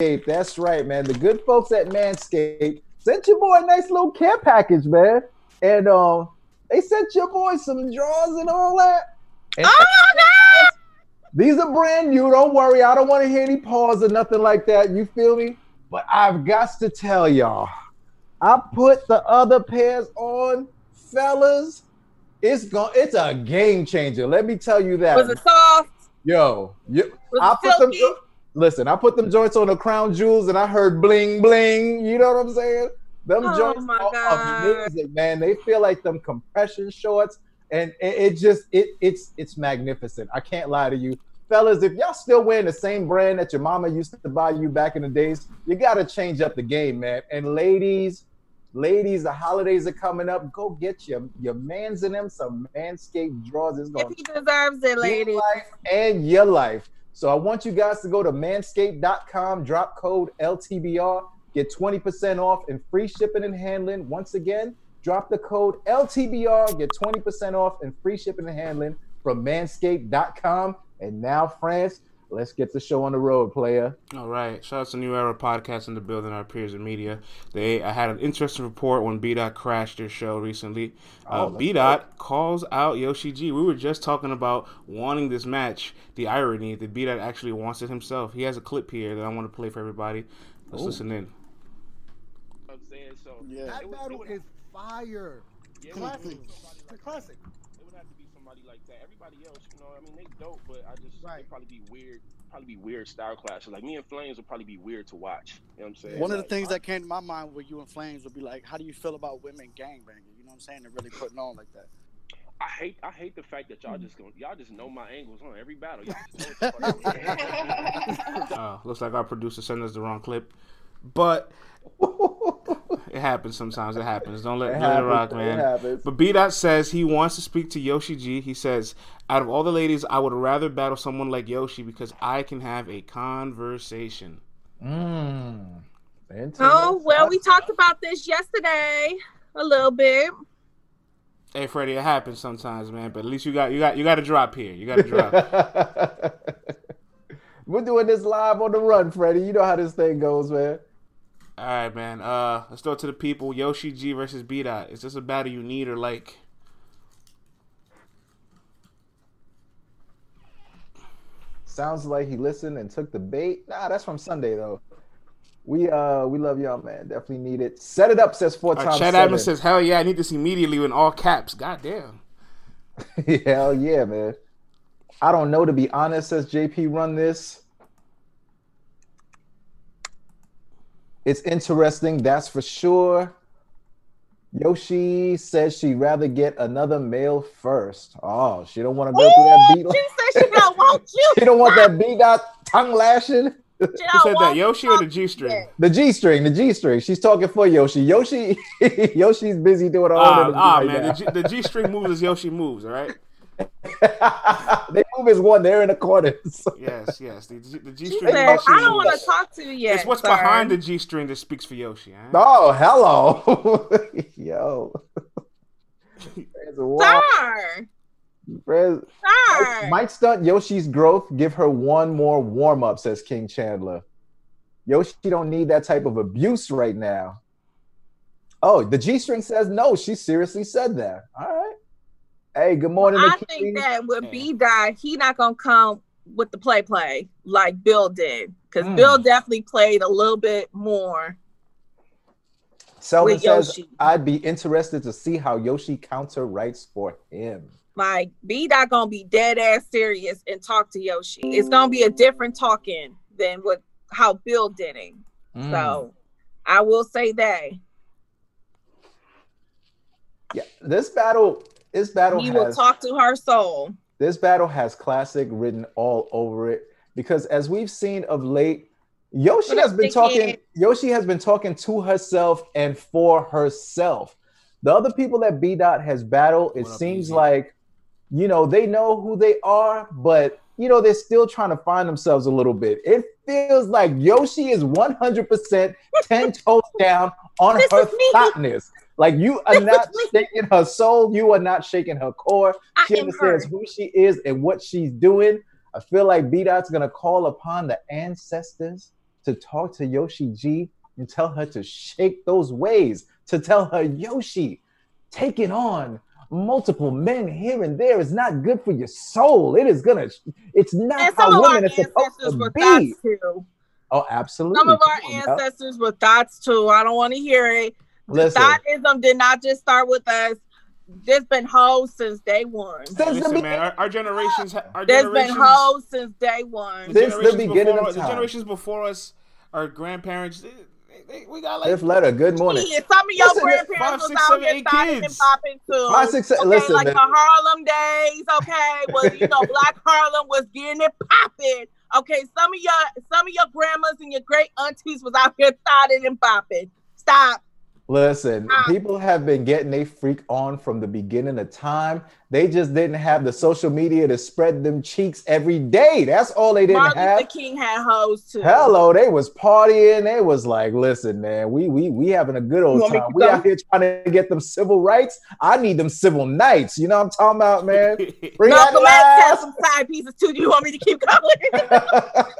Manscaped. That's right, man. The good folks at Manscaped sent your boy a nice little care package, man. And um, they sent your boy some drawers and all that. And Oh no! these are brand new. Don't worry. I don't want to hear any pause or nothing like that. You feel me? But I've got to tell y'all, I put the other pairs on, fellas. It's going it's a game changer. Let me tell you that. Was it soft? Yo, you, Was I put them. Listen, I put them joints on the crown jewels, and I heard bling bling. You know what I'm saying? Them Oh joints are amazing, man. They feel like them compression shorts, and it, it just it it's it's magnificent. I can't lie to you, fellas. If y'all still wearing the same brand that your mama used to buy you back in the days, you gotta change up the game, man. And ladies, ladies, the holidays are coming up. Go get your your man's in them some manscaped drawers. It's If gonna he deserves it, your lady. life and your life. So I want you guys to go to manscaped.com, drop code LTBR, get 20% off and free shipping and handling. Once again, drop the code LTBR, get 20% off and free shipping and handling from manscaped.com. And now, France, let's get the show on the road, player. All right. Shout out to New Era Podcast in the building, our peers in media. They I had an interesting report when B Dot crashed their show recently. Uh, Oh, let's B Dot calls out Yoshi G. We were just talking about wanting this match. The irony that B Dot actually wants it himself. He has a clip here that I want to play for everybody. Let's Ooh. listen in. I'm saying so. Yeah. That battle is fire. yeah, it would have to Classic. be somebody It's a classic. Somebody like that. Everybody else, you know, I mean, they dope, but I just Right. it'd probably be weird. Probably be weird style clashes. Like me and Flames would probably be weird to watch. You know what I'm saying? One of the Like, things that came to my mind with you and Flames would be like, how do you feel about women gangbanging? You know what I'm saying? They're really putting on like that. I hate I hate the fact that y'all just going y'all just know my angles on every battle. Y'all just know what the fuck I'm saying. Uh, looks like our producer sent us the wrong clip, but it happens sometimes. It happens. Don't let, It let it happens, rock, it man. happens. But B Dot says he wants to speak to Yoshi G. He says, out of all the ladies, I would rather battle someone like Yoshi because I can have a conversation. Mm. Oh well, we talked about this yesterday a little bit. Hey Freddie, it happens sometimes, man. But at least you got you got you got to drop here. You got to drop. We're doing this live on the run, Freddie. You know how this thing goes, man. All right, man. Uh, let's throw it to the people. Yoshi G versus B Dot. Is this a battle you need or like? Sounds like he listened and took the bait. Nah, that's from Sunday though. We uh we love y'all, man. Definitely need it. Set it up, says four Uh, times. Chad. Adams says, "Hell yeah, I need this immediately in all caps." God damn. Hell yeah, man. I don't know to be honest, says JP run this. It's interesting, that's for sure. Yoshi says she'd rather get another male first. Oh, she don't want to go through that Ooh, beat. she said she don't want you. She don't want that beat dot tongue lashing. She Who don't said that? Yoshi or the G string? The G string, the G string. She's talking for Yoshi. Yoshi, Yoshi's busy doing all of ah, right man, now. the G, the G string moves as Yoshi moves. All right. they move as one. They're in the corners. Yes, yes. The, G, the G string. said. I don't want to talk to you yet. It's what's sir." behind the G string that speaks for Yoshi. Huh? Oh, hello, yo. There's a. Sir, Friends- sir. Might stunt Yoshi's growth. Give her one more warm up, says King Chandler. Yoshi don't need that type of abuse right now. Oh, the G string says no. She seriously said that. All right. Hey, good morning. I Nikki. think that with Yeah. B Dot, he not gonna come with the play play like Bill did, because Mm. Bill definitely played a little bit more. Selvin says, I'd be interested to see how Yoshi counter writes for him. Like B Dot gonna be dead ass serious and talk to Yoshi. It's gonna be a different talking than what how Bill did it. Mm. So I will say that yeah, this battle, this battle he will talk to her soul. this battle has classic written all over it because as we've seen of late, Yoshi has been dickhead? talking. Yoshi has been talking to herself and for herself. The other people that B Dot has battled, it What up, seems Easy? like, you know, they know who they are, but you know, they're still trying to find themselves a little bit. It feels like Yoshi is 100% 10 toes down on This her is thoughtness. Like you are not shaking her soul, you are not shaking her core I she her. understands who she is and what she's doing. I feel like B Dot's gonna call upon the ancestors to talk to Yoshi G and tell her to shake those ways, to tell her, Yoshi, taking on multiple men here and there is not good for your soul. It is gonna, it's not And how women are supposed to be. too. Oh, absolutely. Some of our Come on now. ancestors were thoughts too. I don't want to hear it. Listen, Thoughtism did not just start with us. There's been hoes since day one. Since the Listen, man, our, our generations, ha- our There's been generations, hoes since day one. the Since the generations beginning before, of the generations before us, our grandparents, they, they, they- we got like Fifth letter, good morning. Yeah, some of your Listen, grandparents five, was six, out seven, here eight and popping too. Five, six, seven- okay, listen, like man. the Harlem days, okay, was you know Black Harlem was getting it popping. Okay, some of your some of your grandmas and your great aunties was out here starting and popping. Stop. Listen, people have been getting they freak on from the beginning of time. They just didn't have the social media to spread them cheeks every day. That's all they didn't Martin Luther have. King had hoes too. Hello, they was partying. They was like, listen, man, we we we having a good old time. We out here trying to get them civil rights. I need them civil nights. You know what I'm talking about, man? Bring Malcolm X that had last. some side pieces too. Do you want me to keep going?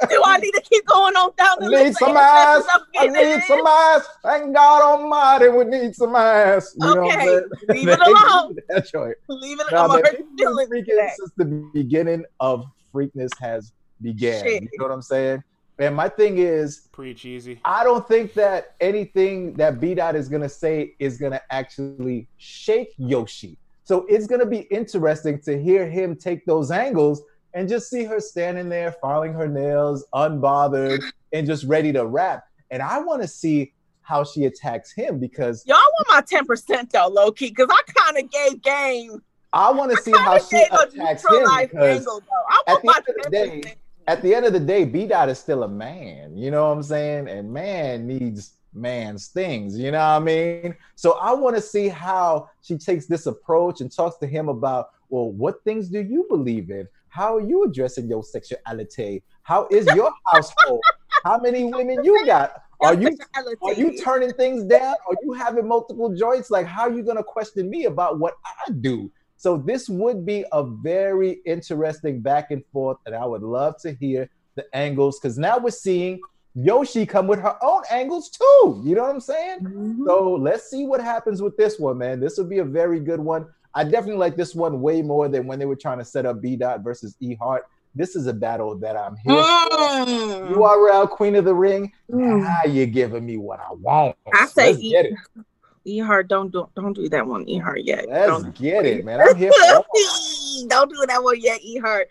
Do I need to keep going on down the I list? need of some ass. I need in? some ass. Thank God Almighty, we need some ass. You know what I'm Okay, saying? leave it alone. That's right. Leave it. Nah, man, already people been feeling freaking today. since the beginning of Freakness has began. Shit. You know what I'm saying? And my thing is, Preach easy. I don't think that anything that B Dot is gonna say is gonna actually shake Yoshi. So it's gonna be interesting to hear him take those angles and just see her standing there, filing her nails, unbothered, and just ready to rap. And I want to see how she attacks him because Y'all want my ten percent though, low key, because I kind of gave game. I want to see how she attacks him because angle at the end of the day, at the end of the day, B Dot is still a man. You know what I'm saying? And man needs man's things. You know what I mean? So I want to see how she takes this approach and talks to him about, well, what things do you believe in? How are you addressing your sexuality? How is your household? How many women you got? Are you are you turning things down? Are you having multiple joints? Like, how are you going to question me about what I do? So, this would be a very interesting back and forth, and I would love to hear the angles because now we're seeing Yoshi come with her own angles too. You know what I'm saying? Mhm. So, let's see what happens with this one, man. This will be a very good one. I definitely like this one way more than when they were trying to set up B Dot versus E Heart. This is a battle that I'm here for. Mm. URL Queen of the Ring. Mm. Now you're giving me what I want. I say Let's E- get it. Ehart, don't do don't do that one, Ehart yet. Let's Don't, get it, man. I'm here don't do that one yet, Ehart.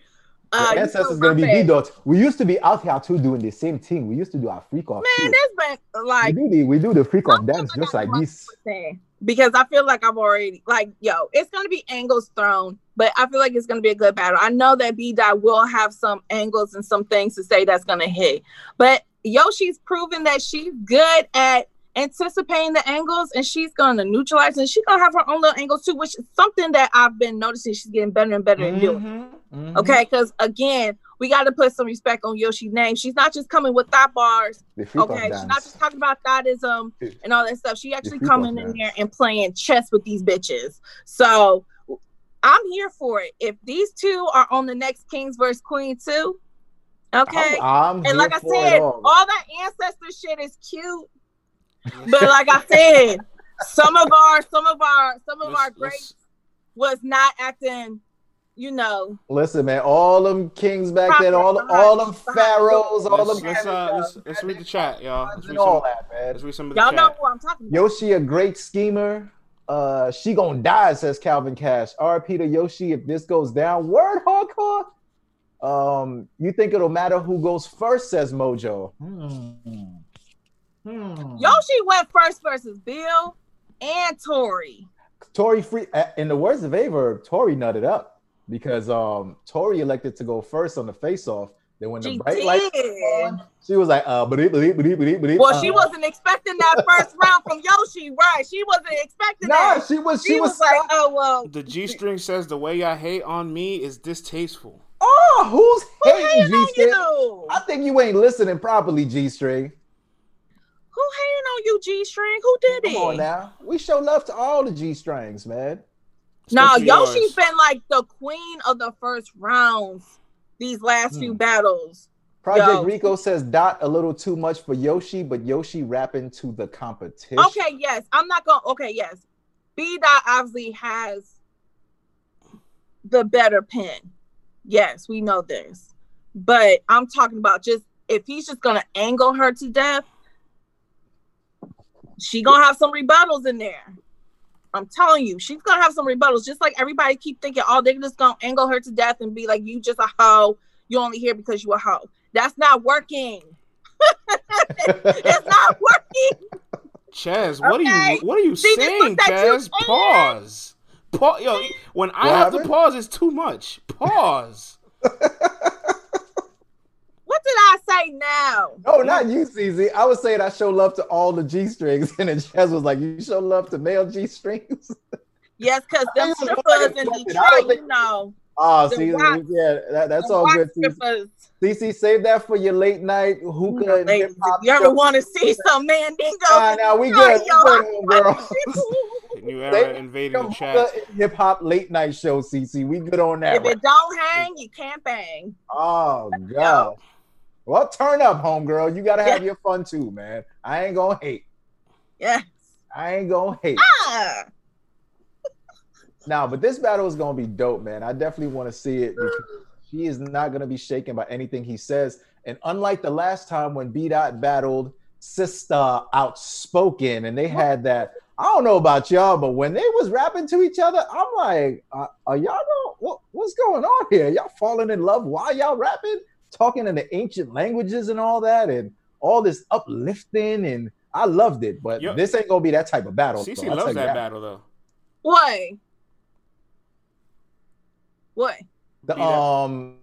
Uh, The you ancestors know gonna be my bad. B dot. We used to be out here too doing the same thing. We used to do our freak off. Man, too. that's been like we do the we do the freak off dance just like this. because I feel like I've already like yo, it's gonna be angles thrown, but I feel like it's gonna be a good battle. I know that B Dot will have some angles and some things to say that's gonna hit, but Yoshi's proven that she's good at anticipating the angles and she's gonna neutralize and she's gonna have her own little angles too, which is something that I've been noticing she's getting better and better at doing. Mhm, mhm. Okay, because again, we got to put some respect on Yoshi's name. She's not just coming with thought bars. Okay, she's not just talking about thoughtism and all that stuff. She actually coming in dance. there and playing chess with these bitches. So I'm here for it. If these two are on the next Kings versus Queen too, okay. I'm, I'm and like I said, all. all that ancestor shit is cute. But like I said, some of our some of our some of Let's- our let's- greats was not acting, you know, Listen, man, all them kings back Proper, then, all behind- all them pharaohs, all Let's, them let's, uh, let's, let's read the chat, y'all. Let's read and all some, that, man. let's read some of the chat. y'all know chat. who I'm talking about. Yoshi a great schemer. Uh, she gonna die, says Calvin Cash. RP to Yoshi if this goes down. Word hardcore. Um, you think it'll matter who goes first, says Mojo. Hmm. Hmm. Yoshi went first versus Bill and Tori. Tori free uh, in the words of Averb, Tori nutted up because um Tori elected to go first on the face off. Then when the She bright lights on, she was like, uh, bleep, bleep, bleep, bleep, bleep. Well, she uh, wasn't expecting that first round from Yoshi, right? She wasn't expecting Nah, that. she was She, she was, was like, oh well. The G string says the way y'all hate on me is distasteful. Oh, who's Who hating hating G string? you? I think you ain't listening properly, G string. Who hating on you, G String? Who did it? Come on now. We show love to all the G strings, man. No, Especially Yoshi's yours. been like the queen of the first rounds these last few Hmm. battles. Project Yo. Rico says Dot a little too much for Yoshi, but Yoshi rapping to the competition. Okay, yes. I'm not going to Okay, yes. B dot obviously has the better pen. Yes, we know this. But I'm talking about just if he's just going to angle her to death, she going to have some rebuttals in there. I'm telling you, she's gonna have some rebuttals. Just like everybody keep thinking, oh, they're just gonna angle her to death and be like, you just a hoe. You only here because you a hoe. That's not working. it's not working. Chaz, what are you what are you See, saying, was you Chaz? Pause. Pause. Yo, when I What have to pause, it's too much. Pause. What did I say now? No, not you, CZ. I was saying I show love to all the G strings, and then Chaz was like, "You show love to male G strings." Yes, because I them think it was strippers like in a Detroit, think- you know, ah, Oh, see, rock- yeah, that, that's all good. CC. strippers. CC, save that for your late night hookah You and ladies, hip hop. if you ever want to see some mandingo, Nah, nah, we Detroit, good. We yo, good, home girl. New They- era invading the chat. Hip hop late night show, CC. We good on that. if it don't hang, you can't bang. Oh god. Well, turn up, homegirl. You gotta have Yeah. your fun too, man. I ain't gonna hate. Yes. I ain't gonna hate. Ah. Now, but this battle is gonna be dope, man. I definitely want to see it because she is not gonna be shaken by anything he says. And unlike the last time when B Dot battled Sister Outspoken, and they had that. I don't know about y'all, but when they was rapping to each other, I'm like, uh, are y'all know what, what's going on here? Y'all falling in love while y'all rapping, talking in the ancient languages and all that, and all this uplifting, and I loved it. But Yo- this ain't gonna be that type of battle. CC so loves tell you that battle though. What? What? The B Dot. um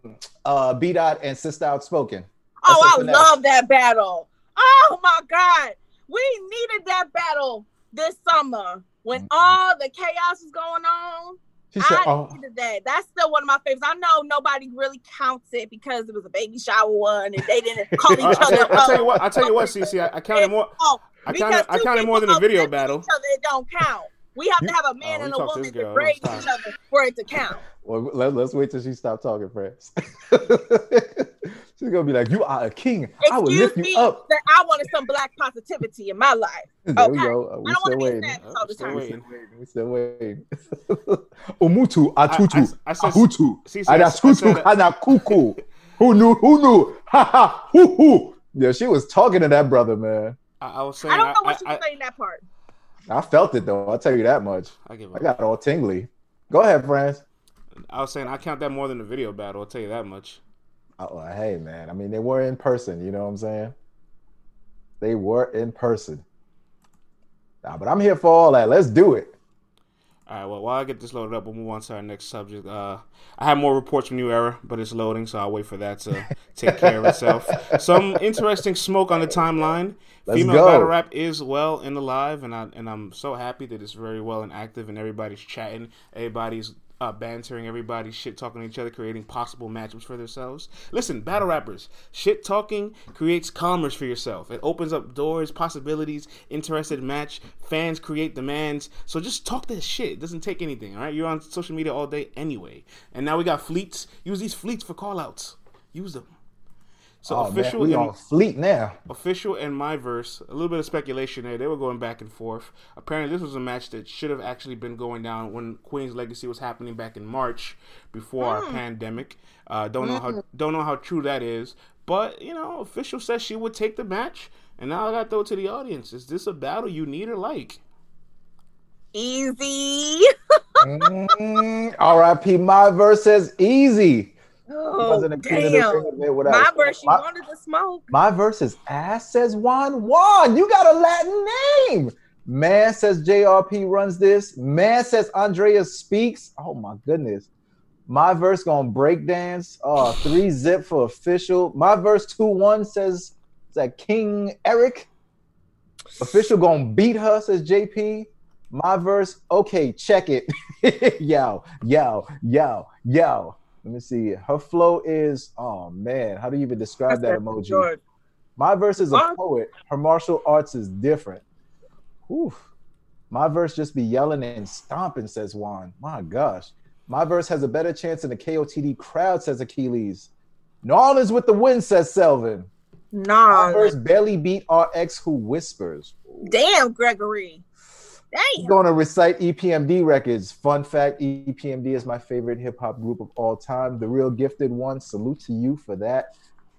uh B dot and Sister Outspoken. Oh, I SSNL. love that battle. Oh my God. We needed that battle this summer when Mhm. all the chaos was going on. She said, I "Oh, needed that. That's still one of my favorites. I know nobody really counts it because it was a baby shower one and they didn't call each I, I, other. tell, I tell you what. I tell you what, CC. I, I counted more. Oh, I counted. I counted more than people a video battle. Each other, it don't count. We have to have a man Oh, and a woman to girl. grade each other for it to count. well, let, us wait till she stops talking, friends." She's gonna be like, "You are a king. I will Excuse lift you me, up." that I wanted some black positivity in my life. There we Okay. go. Uh, I We don't want still to be waiting. sad all the time. waiting. We still waiting. Umutu atutu I, I said, ahutu CC, I, I adatutu said, kana kuku. Who knew? Who knew? Ha ha. Hoo hoo. Yeah, she was talking to that brother, man. I, I was saying. I don't know I, what she I, was saying that part. I felt it though. I'll tell you that much. I give I got all tingly. Go ahead, friends. I was saying I count that more than the video battle. I'll tell you that much. Oh, hey, man. I mean, they were in person. You know what I'm saying? They were in person. Nah, but I'm here for all that. Let's do it. All right. Well, while I get this loaded up, we'll move on to our next subject. Uh, I have more reports from New Era, but it's loading, so I'll wait for that to take care of itself. Some interesting smoke on the timeline. Let's Female go. battle rap is well and alive, and I and I'm so happy that it's very well and active, and everybody's chatting, everybody's uh, bantering, everybody, shit talking each other, creating possible matchups for themselves. Listen, battle rappers, shit talking creates commerce for yourself. It opens up doors, possibilities, interested match. Fans create demands. So just talk that shit. It doesn't take anything. All right, you're on social media all day anyway, and now we got fleets. Use these fleets for callouts. Use them. So oh, official man, we in- on fleet now. official and my verse, a little bit of speculation there. They were going back and forth. Apparently, this was a match that should have actually been going down when Queen's Legacy was happening back in March before our pandemic. Uh, don't know how don't know how true that is, but you know, official says she would take the match, and now I got to throw it to the audience. Is this a battle you need or like? Easy. Mm, R.I.P. My verse says easy. Oh, Wasn't a queen of the damn. ring it without My verse, she my, wanted to smoke. my verse is ass says Juan Juan. You got a Latin name. Man says JRP runs this. Man says Andrea speaks. Oh my goodness. My verse gonna break dance. Oh, three zip for official. My verse two one says that King Eric. Official gonna beat her, says JP. My verse, okay, check it. yo, yo, yo, yo. Let me see. Her flow is, oh man, how do you even describe that emoji? My verse is a poet. Her martial arts is different. Oof. My verse just be yelling and stomping, says Juan. My gosh. My verse has a better chance in the KOTD crowd, says Achilles. New Orleans with the win, says Selvin. Nah. First barely beat RX who whispers. Damn, Gregory. He's Damn. going to recite EPMD records. Fun fact EPMD is my favorite hip hop group of all time. The real gifted one. Salute to you for that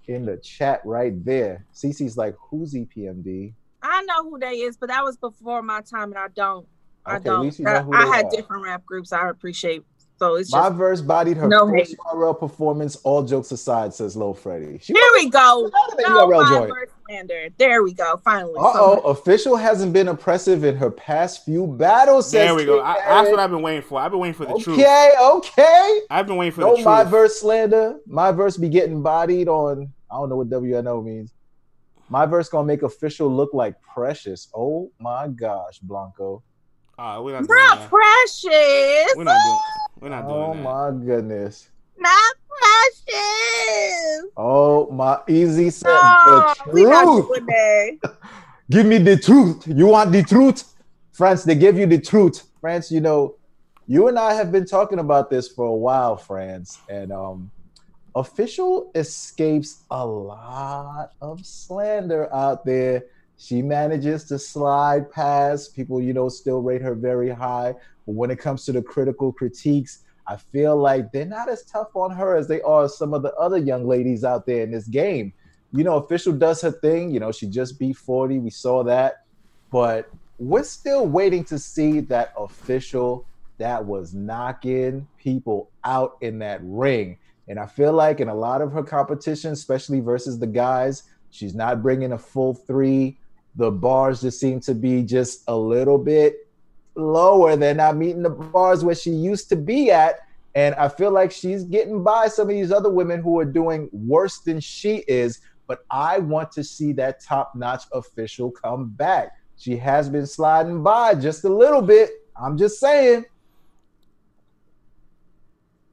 in the chat right there. Cece's like, who's EPMD? I know who they is, but that was before my time, and I don't. I Okay, at don't. you know I, I had different rap groups I appreciate. So it's My verse bodied her No first hate. URL performance. All jokes aside, says Lil Freddy. She here we go. No my joint. verse slander. There we go. Finally. Uh oh, official hasn't been oppressive in her past few battles. Says There we go. I, that's what I've been waiting for. I've been waiting for the truth. Okay, okay. I've been waiting for No, the truth. my verse slander. My verse be getting bodied on. I don't know what WNO means. My verse gonna make official look like precious. Oh my gosh, Blanco. Uh, we're not doing Not that. precious. We're not doing. We're not doing Oh that. my goodness. Not precious. Oh my easy No, the truth. Give me the truth. You want the truth? France, they give you the truth. France, you know, you and I have been talking about this for a while, France. And um official escapes a lot of slander out there. She manages to slide past people, you know, still rate her very high. But when it comes to the critical critiques, I feel like they're not as tough on her as they are some of the other young ladies out there in this game you know, official does her thing. You know, she just beat 40. We saw that. But we're still waiting to see that official that was knocking people out in that ring. And I feel like in a lot of her competition, especially versus the guys, she's not bringing a full three. The bars just seem to be just a little bit lower. They're not meeting the bars where she used to be at. And I feel like she's getting by some of these other women who are doing worse than she is. But I want to see that top notch official come back. She has been sliding by just a little bit. I'm just saying.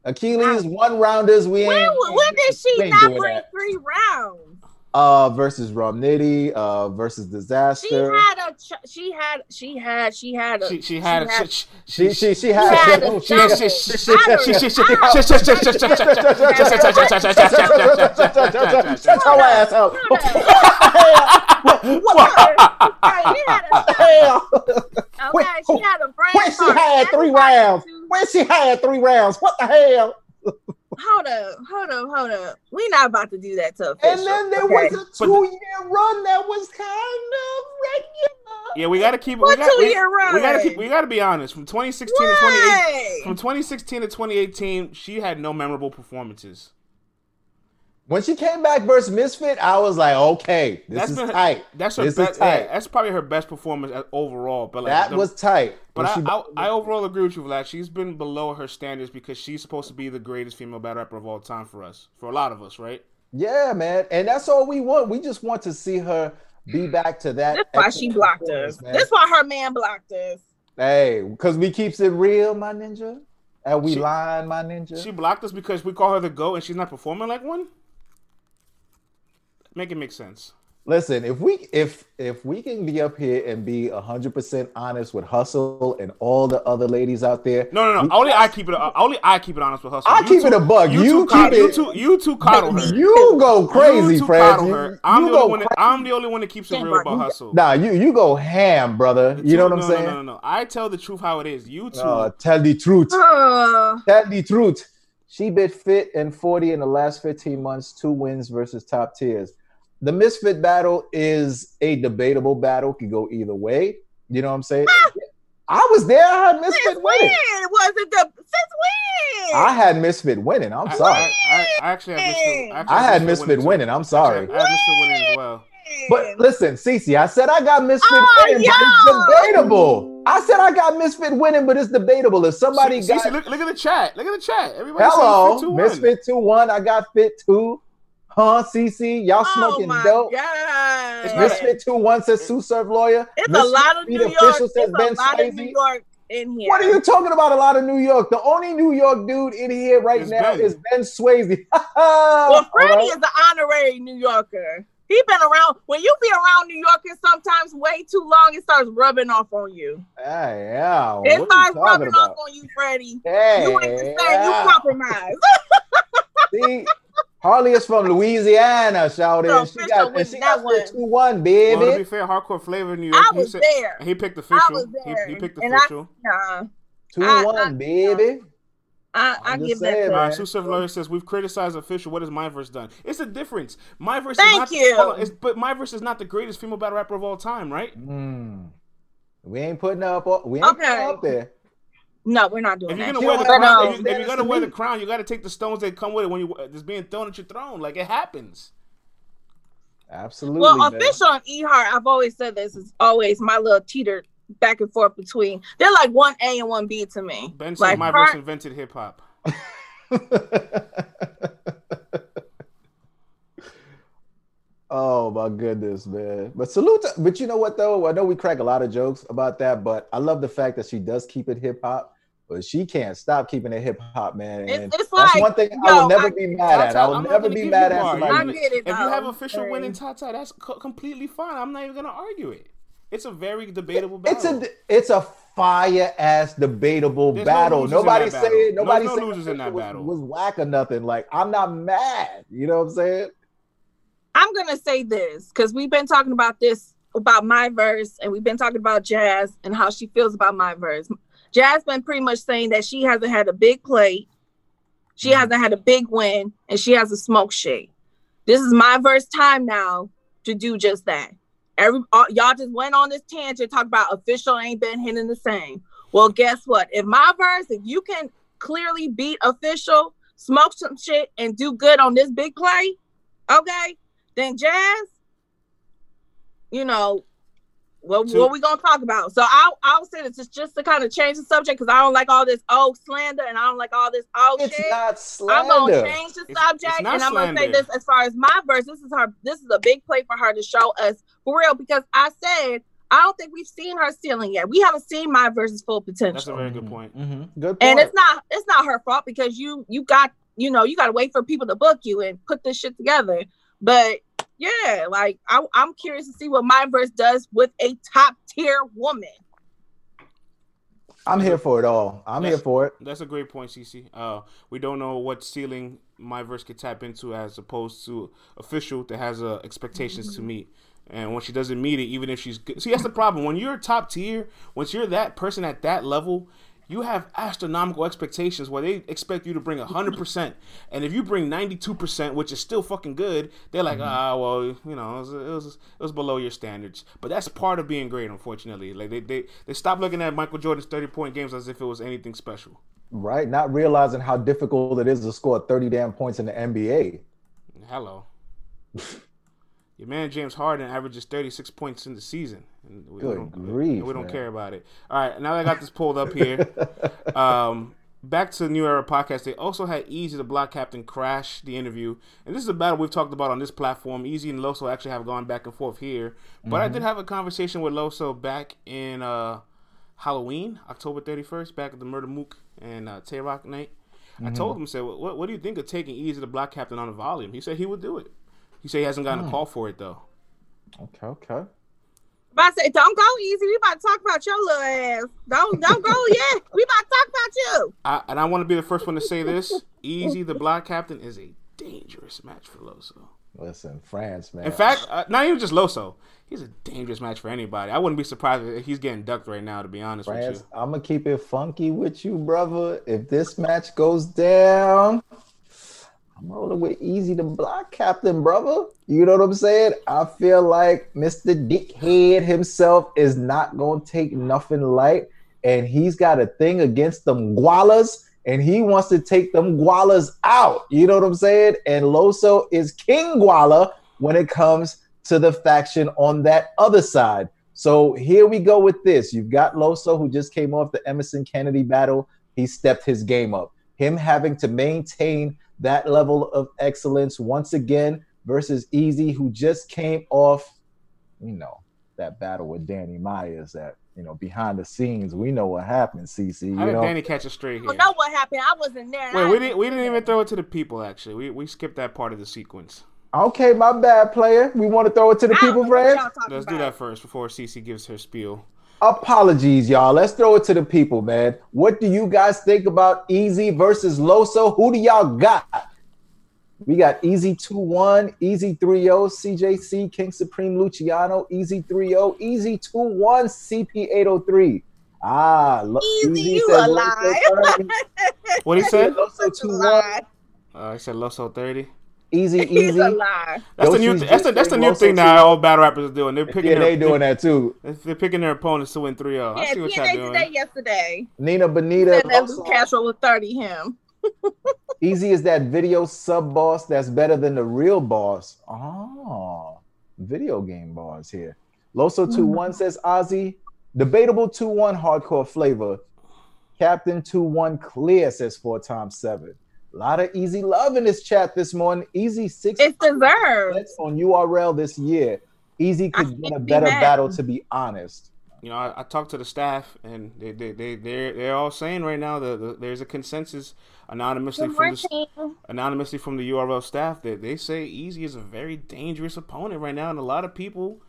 Achilles, one rounders, we When, ain't. when did she not bring three rounds? Uh, versus Rum Nitty, uh, versus disaster. She had a. Ch- she had. She had. She had a. She she had she a had- she She she she had she had. a she- double. she- she- she- Shut your ass up. Right, he had a Hell. Okay, she had a brain When she fart. had three Everybody rounds. to- When she had three rounds. What the hell? Hold up, hold up, hold up. We not about to do that to And then there okay? was a two-year run that was kind of regular. Yeah, we gotta keep it. We, got, we, two-year run? we gotta keep. We gotta be honest. From 2016 to 2018, from 2016 to 2018, she had no memorable performances. When she came back versus Misfit, I was like, okay, this That's is been her- tight. That's her This is tight. Yeah, that's probably her best performance at- overall. But like that the- was tight. But I, she- I, I overall agree with you, Vlad. She's been below her standards because she's supposed to be the greatest female battle rapper of all time for us, for a lot of us, right? yeah, man, and that's all we want. We just want to see her be mm-hmm. back to that. That's why she blocked us. man. That's why her man blocked us. Hey, because we keeps it real, my ninja. And we She- lying, my ninja. She blocked us because we call her the GOAT and she's not performing like one? Make it make sense. Listen, if we if if we can be up here and be hundred percent honest with Hustle and all the other ladies out there, No, no, no. we- Only I keep it. uh, Only I keep it honest with Hustle. I keep it a bug. You two keep coddle- it- You two, you two coddle her. You go crazy, you two Fred. coddle You- her. I'm you the only one. That, cra- I'm the only one that keeps it real about hustle. Nah, you you go ham, brother. The You know two- what I'm saying? No, no, no, no. I tell the truth how it is. You two. Uh, tell the truth. Uh, Tell the truth. She bit fit and 40 in the last 15 months, two wins versus top tiers. The misfit battle is a debatable battle, could go either way. You know what I'm saying? Ah! I was there. I had since misfit when winning. was it the since when? I had misfit winning. I'm I, sorry. I, I, I actually have Misfit. actually I have had misfit too. winning. I'm Actually, sorry. I have Misfit winning as well. But listen, Cece, I said I got misfit Oh, winning, yo! but it's debatable. I said I got misfit winning, but it's debatable. If somebody See, got see, look, look at the chat. Look at the chat. Everybody hello, says Misfit 2-1. misfit two one, I got fit two. Huh, CC? Y'all oh smoking my dope? god! It's Misfit two one says Sue Serve lawyer. It's a lot of New York. official It's says a Ben lot of New York in here. What are you talking about? A lot of New York. The only New York dude in here right It's now Ben. is Ben Swayze. Well, Freddie right. is an honorary New Yorker. He been around. When you be around New Yorkers, sometimes way too long, it starts rubbing off on you. Hey, yeah. It what starts rubbing about? off on you, Freddie. Hey, You ain't the same. You compromise. See, Harley is from Louisiana, shout So in. She official got and she got one. two one, baby. Well, to be baby. fair, hardcore flavor in New York. I was he said, there. He picked I official. was there. He, he picked and I, official. nah, Two I- one, I- baby. I, I give just that saying, to All man. right, Sue Surf Lawyer says we've criticized official. What has Myverse done? It's a difference. Myverse. Thank is not, you. Hold on, it's, but Myverse is not the greatest female battle rapper of all time, right? Mm. We ain't putting up. We ain't Okay. putting up there. No, we're not doing If you're that. gonna You wear the don't crown, have if, you, if you're gonna wear the crown, you got to take the stones that come with it when you it's being thrown at your throne. Like it happens. Absolutely. Well, man. official and E Heart, I've always said this is always my little teeter back and forth between. They're like one A and one B to me. Ben says like Myverse Heart- invented hip hop. oh my goodness, man! But salute. To, but you know what though? I know we crack a lot of jokes about that, but I love the fact that she does keep it hip hop. But she can't stop keeping it hip hop, man. It's- And it's that's like, one thing I will never I- be mad at. I will I'm never be mad at somebody. I get it, If you have official Sorry. winning Tata, that's co- completely fine. I'm not even gonna argue it. It's a very debatable It's battle. a it's a fire ass debatable There's battle. losers in nobody that battle. said No- nobody no said losers in that was, battle. was whack or nothing. Like I'm not mad. You know what I'm saying? I'm gonna say this because we've been talking about this about my verse, and we've been talking about Jazz and how she feels about my verse. Jazz been pretty much saying that she hasn't had a big plate, she Mhm. hasn't had a big win, and she has a smoke shade. This is my verse time now to do just that. Every all, y'all just went on this tangent talk about official ain't been hitting the same. Well, guess what? If my verse, if you can clearly beat official, smoke some shit, and do good on this big play, okay, then Jazz, you know, what So- what we gonna talk about? So I'll I'll say this just just to kind of change the subject because I don't like all this oh slander and I don't like all this oh It's shit. not I'm gonna change the It's- subject it's not and I'm gonna say this as far as my verse. This is her. This is a big play for her to show us for real because I said I don't think we've seen her ceiling yet. We haven't seen my verse's full potential That's a very good point. Mhm. Good point. and it's not it's not her fault because you you got you know you got to wait for people to book you and put this shit together but yeah like I, i'm curious to see what my verse does with a top tier woman I'm here for it all. I'm here for it. That's a great point, CC. Uh, we don't know what ceiling my verse could tap into as opposed to official that has uh, expectations to meet. And when she doesn't meet it, even if she's good, see that's the problem. When you're top tier, once you're that person at that level, you have astronomical expectations where they expect you to bring hundred percent, and if you bring ninety two percent, which is still fucking good, they're like, ah, well, you know, it was, it was it was below your standards. But that's part of being great, unfortunately. Like they they they stop looking at Michael Jordan's thirty point games as if it was anything special. Right? Not realizing how difficult it is to score 30 damn points in the NBA. Hello. Your man James Harden averages 36 points in the season. And we, Good don't, grief, we don't man. care about it. All right, now that I got this pulled up here. um, back to the New Era podcast. They also had Easy, the block captain, crash the interview. And this is a battle we've talked about on this platform. Easy and Loso actually have gone back and forth here. But I Mm-hmm. did have a conversation with Loso back in uh, Halloween, October 31st, back at the Murda Mook and uh, Tay Roc night. I Mm-hmm. told him, said, what, what do you think of taking Easy, the block captain, on the volume? He said he would do it. He said he hasn't gotten Hmm. a call for it, though. Okay, okay. but i said don't go easy we about to talk about your little ass don't don't go yet we about to talk about you I, and I want to be the first one to say this. Easy, the block captain, is a dangerous match for Loso. Listen, France, man. In fact, uh, not even just Loso. He's a dangerous match for anybody. I wouldn't be surprised if he's getting ducked right now, to be honest with you. I'm gonna keep it funky with you, brother. If this match goes down, I'm rolling with Easy to block captain, brother. You know what I'm saying? I feel like Mr. Dickhead himself is not gonna take nothing light, and he's got a thing against them gualas, and he wants to take them gualas out. You know what I'm saying? And Loso is King Guala when it comes to the faction on that other side. So here we go with this. You've got Loso, who just came off the Emerson Kennedy battle. He stepped his game up. Him having to maintain that level of excellence once again versus Easy, who just came off, you know, that battle with Danny Myers. That you know, behind the scenes, we know what happened. CC, you How did know, Danny catch a straight here? don't know what happened i wasn't there Wait, I- we didn't we didn't even throw it to the people. Actually, we we skipped that part of the sequence. okay, my bad, player. We want to throw it to the I people, friends. Let's do that first before CC gives her spiel. Apologies, y'all. Let's throw it to the people, man. What do you guys think about Easy versus Loso? Who do y'all got? We got Easy 2 1, Easy 3 0, CJC, King Supreme Luciano, Easy 3 0, Easy 2 1, CP 803. Ah, Lo- Easy, you says a lie. 30, What he said? Loso 2 1, lie. Uh, he said Loso thirty. Easy, He's easy. a lie. That's the new. Th- that's the that's the new thing too. now. All battle rappers are doing. They're picking Yeah, their. they doing that too. They're, they're picking their opponents to win 3-0. I Yeah, see what y'all TNA doing. did that yesterday. Nina Bonita. Said that oh, Luke also- Castro was 30 him. Easy is that video sub boss that's better than the real boss. Oh, video game boss here. Loso 2 1 mm-hmm. says Ozzy. Debatable 2 1 hardcore flavor. Captain 2 1 clear says 4 times 7. A lot of easy love in this chat this morning. Easy 6 It's deserved. cents on URL this year. Easy could get a can't be better battle, to be honest. You know, I, I talked to the staff, and they they they they're, they're all saying right now that the, there's a consensus anonymously Good from the anonymously from the URL staff that they say Easy is a very dangerous opponent right now, and a lot of people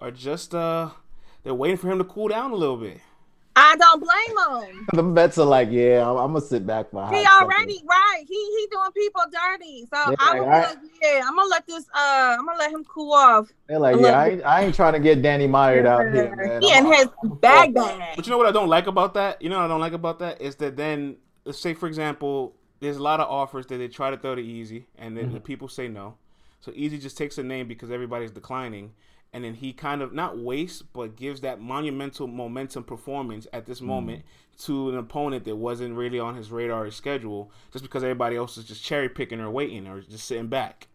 are just uh they're waiting for him to cool down a little bit. I don't blame him. The vets are like, yeah, I'm, I'm gonna sit back for a He hot already right. He he doing people dirty. So I'm I- gonna yeah, I'm gonna let this uh I'm gonna let him cool off. They're like, I yeah, I ain't, I ain't trying to get Danny Meyer out here, man. He I'm- in his bag bag. But you know what I don't like about that? You know what I don't like about that is that then let's say for example, there's a lot of offers that they try to throw to Easy, and then the people say no. So Easy just takes a name because everybody's declining, and then he kind of not wastes but gives that monumental momentum performance at this moment to an opponent that wasn't really on his radar or schedule, just because everybody else is just cherry picking or waiting or just sitting back.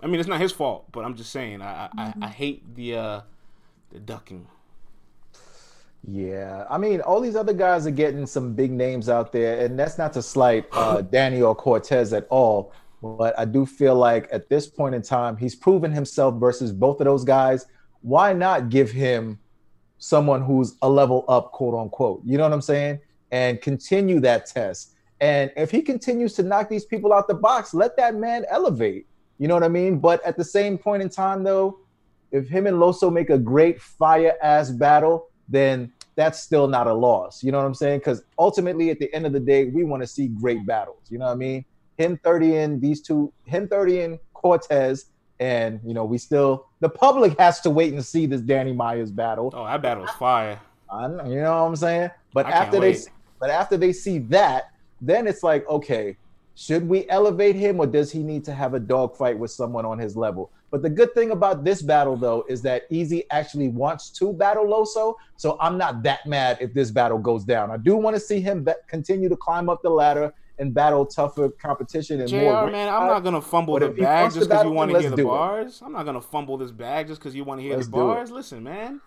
I mean, it's not his fault, but I'm just saying I I, I, I hate the uh the ducking. Yeah, I mean, all these other guys are getting some big names out there, and that's not to slight uh, or Cortez at all. But I do feel like at this point in time, he's proven himself versus both of those guys. Why not give him someone who's a level up, quote unquote? You know what I'm saying? And continue that test. And if he continues to knock these people out the box, let that man elevate. You know what I mean? But at the same point in time, though, if him and Loso make a great fire ass battle, then that's still not a loss. You know what I'm saying? Because ultimately, at the end of the day, we want to see great battles. You know what I mean? Him 30 in these two, him 30 in Cortez, and you know, we still the public has to wait and see this Danny Myers battle. Oh, that battle's fire. I you know what I'm saying? But I after they but after they see that, then it's like, okay, should we elevate him or does he need to have a dogfight with someone on his level? But the good thing about this battle though is that Easy actually wants to battle Loso, so I'm not that mad if this battle goes down. I do want to see him be- continue to climb up the ladder and battle tougher competition and JR, more. man, I'm not gonna fumble But the bag just because you want to hear the do it. bars. I'm not gonna fumble this bag just because you want to hear Let's the do it. bars. Listen, man.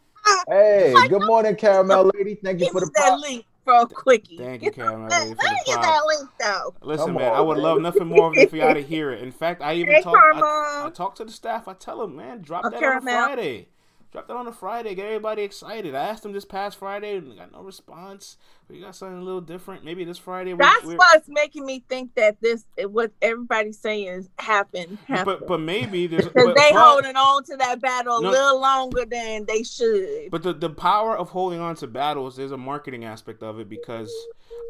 Hey, good morning, Caramel Lady. Thank you for the that link for a quickie. Thank you, Caramel Let Lady, me for the get that link though. Listen, Come man, I would man. love nothing more than for y'all to hear it. In fact, I even Hey, talk. I, I talk to the staff. I tell them, man, drop Oh, that on. Friday. Drop that on a Friday. Get everybody excited. I asked them this past Friday and got no response. We got something a little different. Maybe this Friday. That's we're- what's making me think that this what everybody's saying happened. happened. But but maybe there's. Because they but- holding on to that battle a little longer than they should. But the, the power of holding on to battles, is a marketing aspect of it because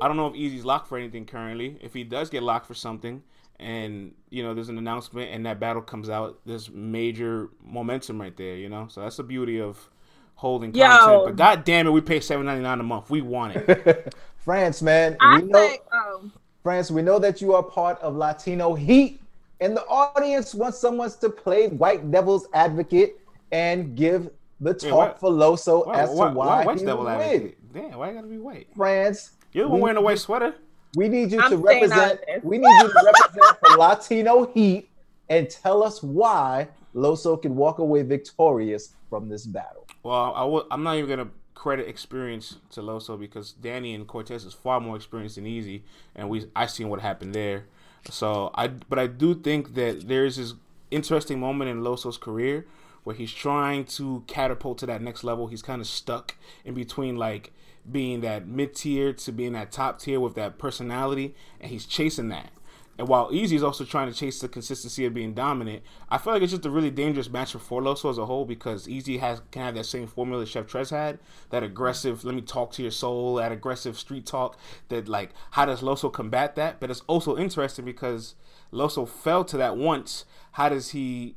I don't know if Easy's locked for anything currently. If he does get locked for something and, you know, there's an announcement and that battle comes out, there's major momentum right there, you know? So that's the beauty of holding Yo. content. But god damn it, we pay seven ninety nine a month. We want it. France, man. I we know say, um, France, we know that you are part of Latino Heat, and the audience wants someone to play white devil's advocate and give the talk why- for Loso Why, as why, to why, why, white's he devil win. advocate? Damn, why you gotta be white? France, You're We- wearing a white sweater. We need you I'm to represent. We need you to represent the Latino Heat and tell us why Loso can walk away victorious from this battle. Well, I w- I'm not even gonna credit experience to Loso because Danny and Cortez is far more experienced than Easy, and we I seen what happened there. So I, but I do think that there's this interesting moment in Loso's career where he's trying to catapult to that next level. He's kind of stuck in between like being that mid tier to being that top tier with that personality, and he's chasing that. And while Easy is also trying to chase the consistency of being dominant, I feel like it's just a really dangerous match for Forloso as a whole because Easy has can have that same formula Chef Trez had, that aggressive, let me talk to your soul, that aggressive street talk. That like, how does Loso combat that? But it's also interesting because Loso fell to that once. How does he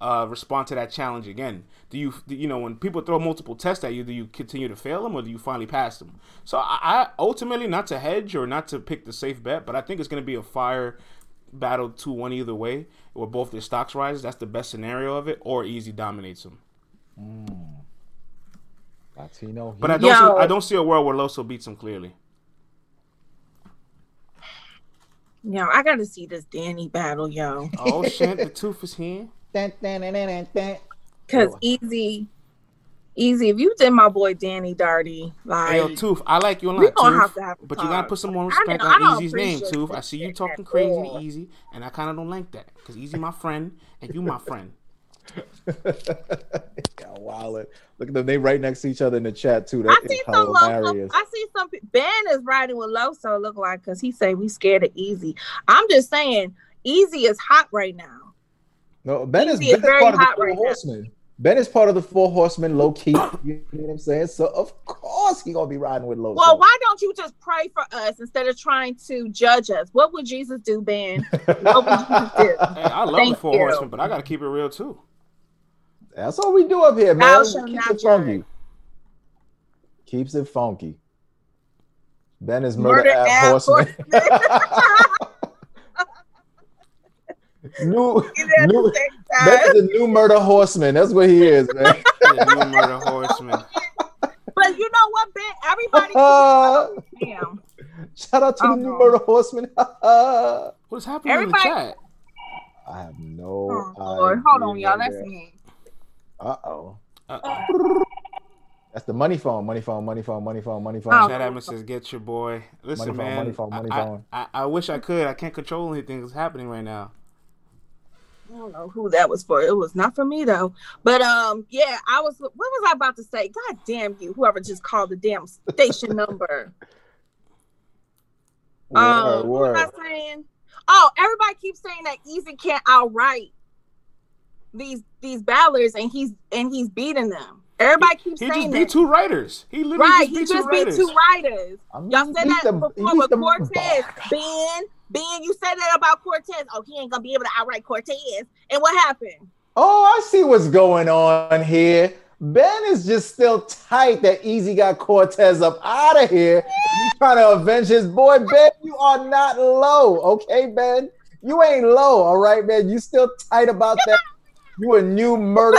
uh, respond to that challenge again? Do you, do, you know, when people throw multiple tests at you, do you continue to fail them or do you finally pass them? So I, I ultimately not to hedge or not to pick the safe bet, but I think it's going to be a fire battle two one either way, where both their stocks rise. That's the best scenario of it, or easy dominates them. Latino. But I don't, Yo. see, I don't see a world where Loso beats him clearly. Yo, I gotta see this Danny battle, yo. Oh shit, the tooth is here. Dun, dun, dun, dun, dun, dun. Cause Oh. easy, easy. If you did my boy Danny dirty, like Hey, yo, Tooth, I like you a we lot, gonna Tooth. have to have a But you gotta put some more respect know- I on Easy's name, appreciate Tooth. I see you talking crazy to Easy, and I kind of don't like that because Easy my friend and you my friend. Y'all wildin'. Look at them. They right next to each other in the chat too. I That see some Loso. hilarious. I see some Ben is riding with Loso. Look like because he say we scared of Easy. I'm just saying, Easy is hot right now. No, Ben is, ben is very part of the four right now. horsemen. Ben is part of the four horsemen, low key. You know what I'm saying? So of course he gonna be riding with Loso. Well, why don't you just pray for us instead of trying to judge us? What would Jesus do, Ben? What would Jesus do? Hey, I love Thank the Four you. Horsemen, but I gotta keep it real too. That's all we do up here, man. Thou We shalt Keeps it funky. Keeps it funky. Ben is murder, Murder app app horseman. new, At new, the same Ben time. is a new murder horseman. That's what he is, man. New murder horseman. But you know what, Ben? Everybody. Damn. Shout out to Oh, the new no. murder horseman. What's happening Everybody- in the chat? I have no Oh, Lord. Hold on, y'all. That's me. Uh-oh. Uh-oh. That's the money phone, money phone, money phone, money phone, money Oh. phone. Chat admin says, "Get your boy." Listen, Money phone, money phone, money I, I- phone. I, I wish I could. I can't control anything that's happening right now. I don't know who that was for. It was not for me though. But um, yeah, I was. What was I about to say? God damn you! Whoever just called the damn station number. Um, Word, what word. was I saying? Oh, everybody keeps saying that Easy can't outright these these battlers, and he's and he's beating them. Everybody keeps He saying just that. beat two writers. He literally right, just he just two beat writers. two writers. I mean, Y'all said beat that them- before beat with Cortez. Ben, Ben, you said that about Cortez. Oh, he ain't gonna be able to outright Cortez. And what happened? Oh, I see what's going on here. Ben is just still tight that Easy got Cortez up out of here. You trying to avenge his boy, Ben? You are not low, okay, Ben? You ain't low, all right, man. You still tight about that. You a new murder,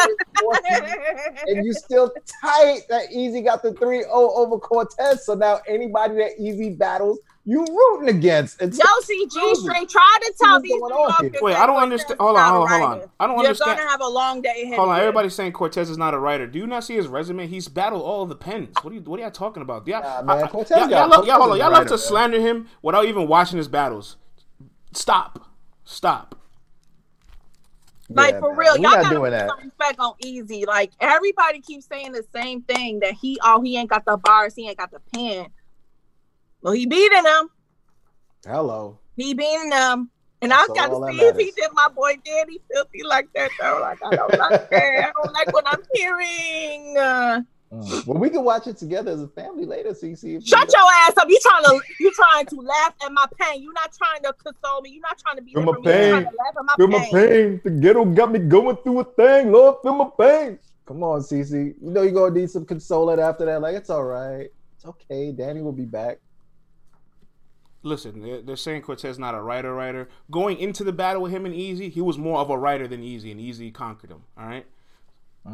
and you still tight that Easy got the 3-0 over Cortez. So now anybody that Easy battles, you rooting against. It's Josie G String tried to tell What's these going New on Yorkers here? Wait, I don't understand. Hold on, hold on, hold on. I don't understand. You're gonna have a long day ahead. Hold on, everybody's saying Cortez is not a writer. Do you not see his resume? He's battled all of the pens. What are you what are y'all talking about? Yeah, Nah, man, Cortez y'all, got- y'all, love, y'all, hold on, y'all love to man. slander him without even watching his battles. Stop. Stop. Like Yeah, for man. real, We y'all gotta doing put that. some respect on Easy. Like everybody keeps saying the same thing that he oh he ain't got the bars, he ain't got the pen. Well, he beating them. Hello. He beating them. And That's I gotta see if he did my boy Danny filthy like that though. Like I don't like that. I don't like what I'm hearing. Uh. Well, we can watch it together as a family later, so you see shut your ass up. You trying to you trying to laugh at my pain. You're not trying to console me. You're not trying to be Feel there my for me. You're trying pain. to laugh at my Feel my pain. pain. The ghetto got me going through a thing. Lord, feel my pain. Come on, Cece. You know you're gonna need some consoling after that. Like it's all right. It's okay. Danny will be back. Listen, they're, they're saying Cortez not a writer writer. Going into the battle with him and Easy, he was more of a writer than Easy, and Easy conquered him. All right.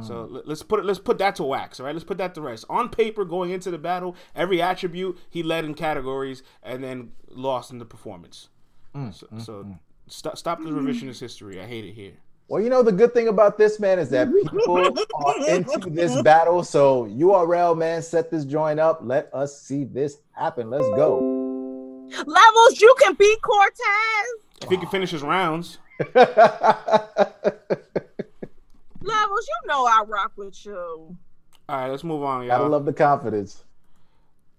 So mm. let- let's put it. Let's put that to wax. All right. Let's put that to rest. On paper, going into the battle, every attribute he led in categories, and then lost in the performance. Mm, so mm, so stop stop the revisionist history. I hate it here. Well, you know the good thing about this man is that people are into this battle. So URL man, set this joint up. Let us see this happen. Let's go. Levels, you can beat Cortez. If he can finish his rounds, Levels, you know I rock with you. all right. Let's move on, Gotta y'all. love the confidence.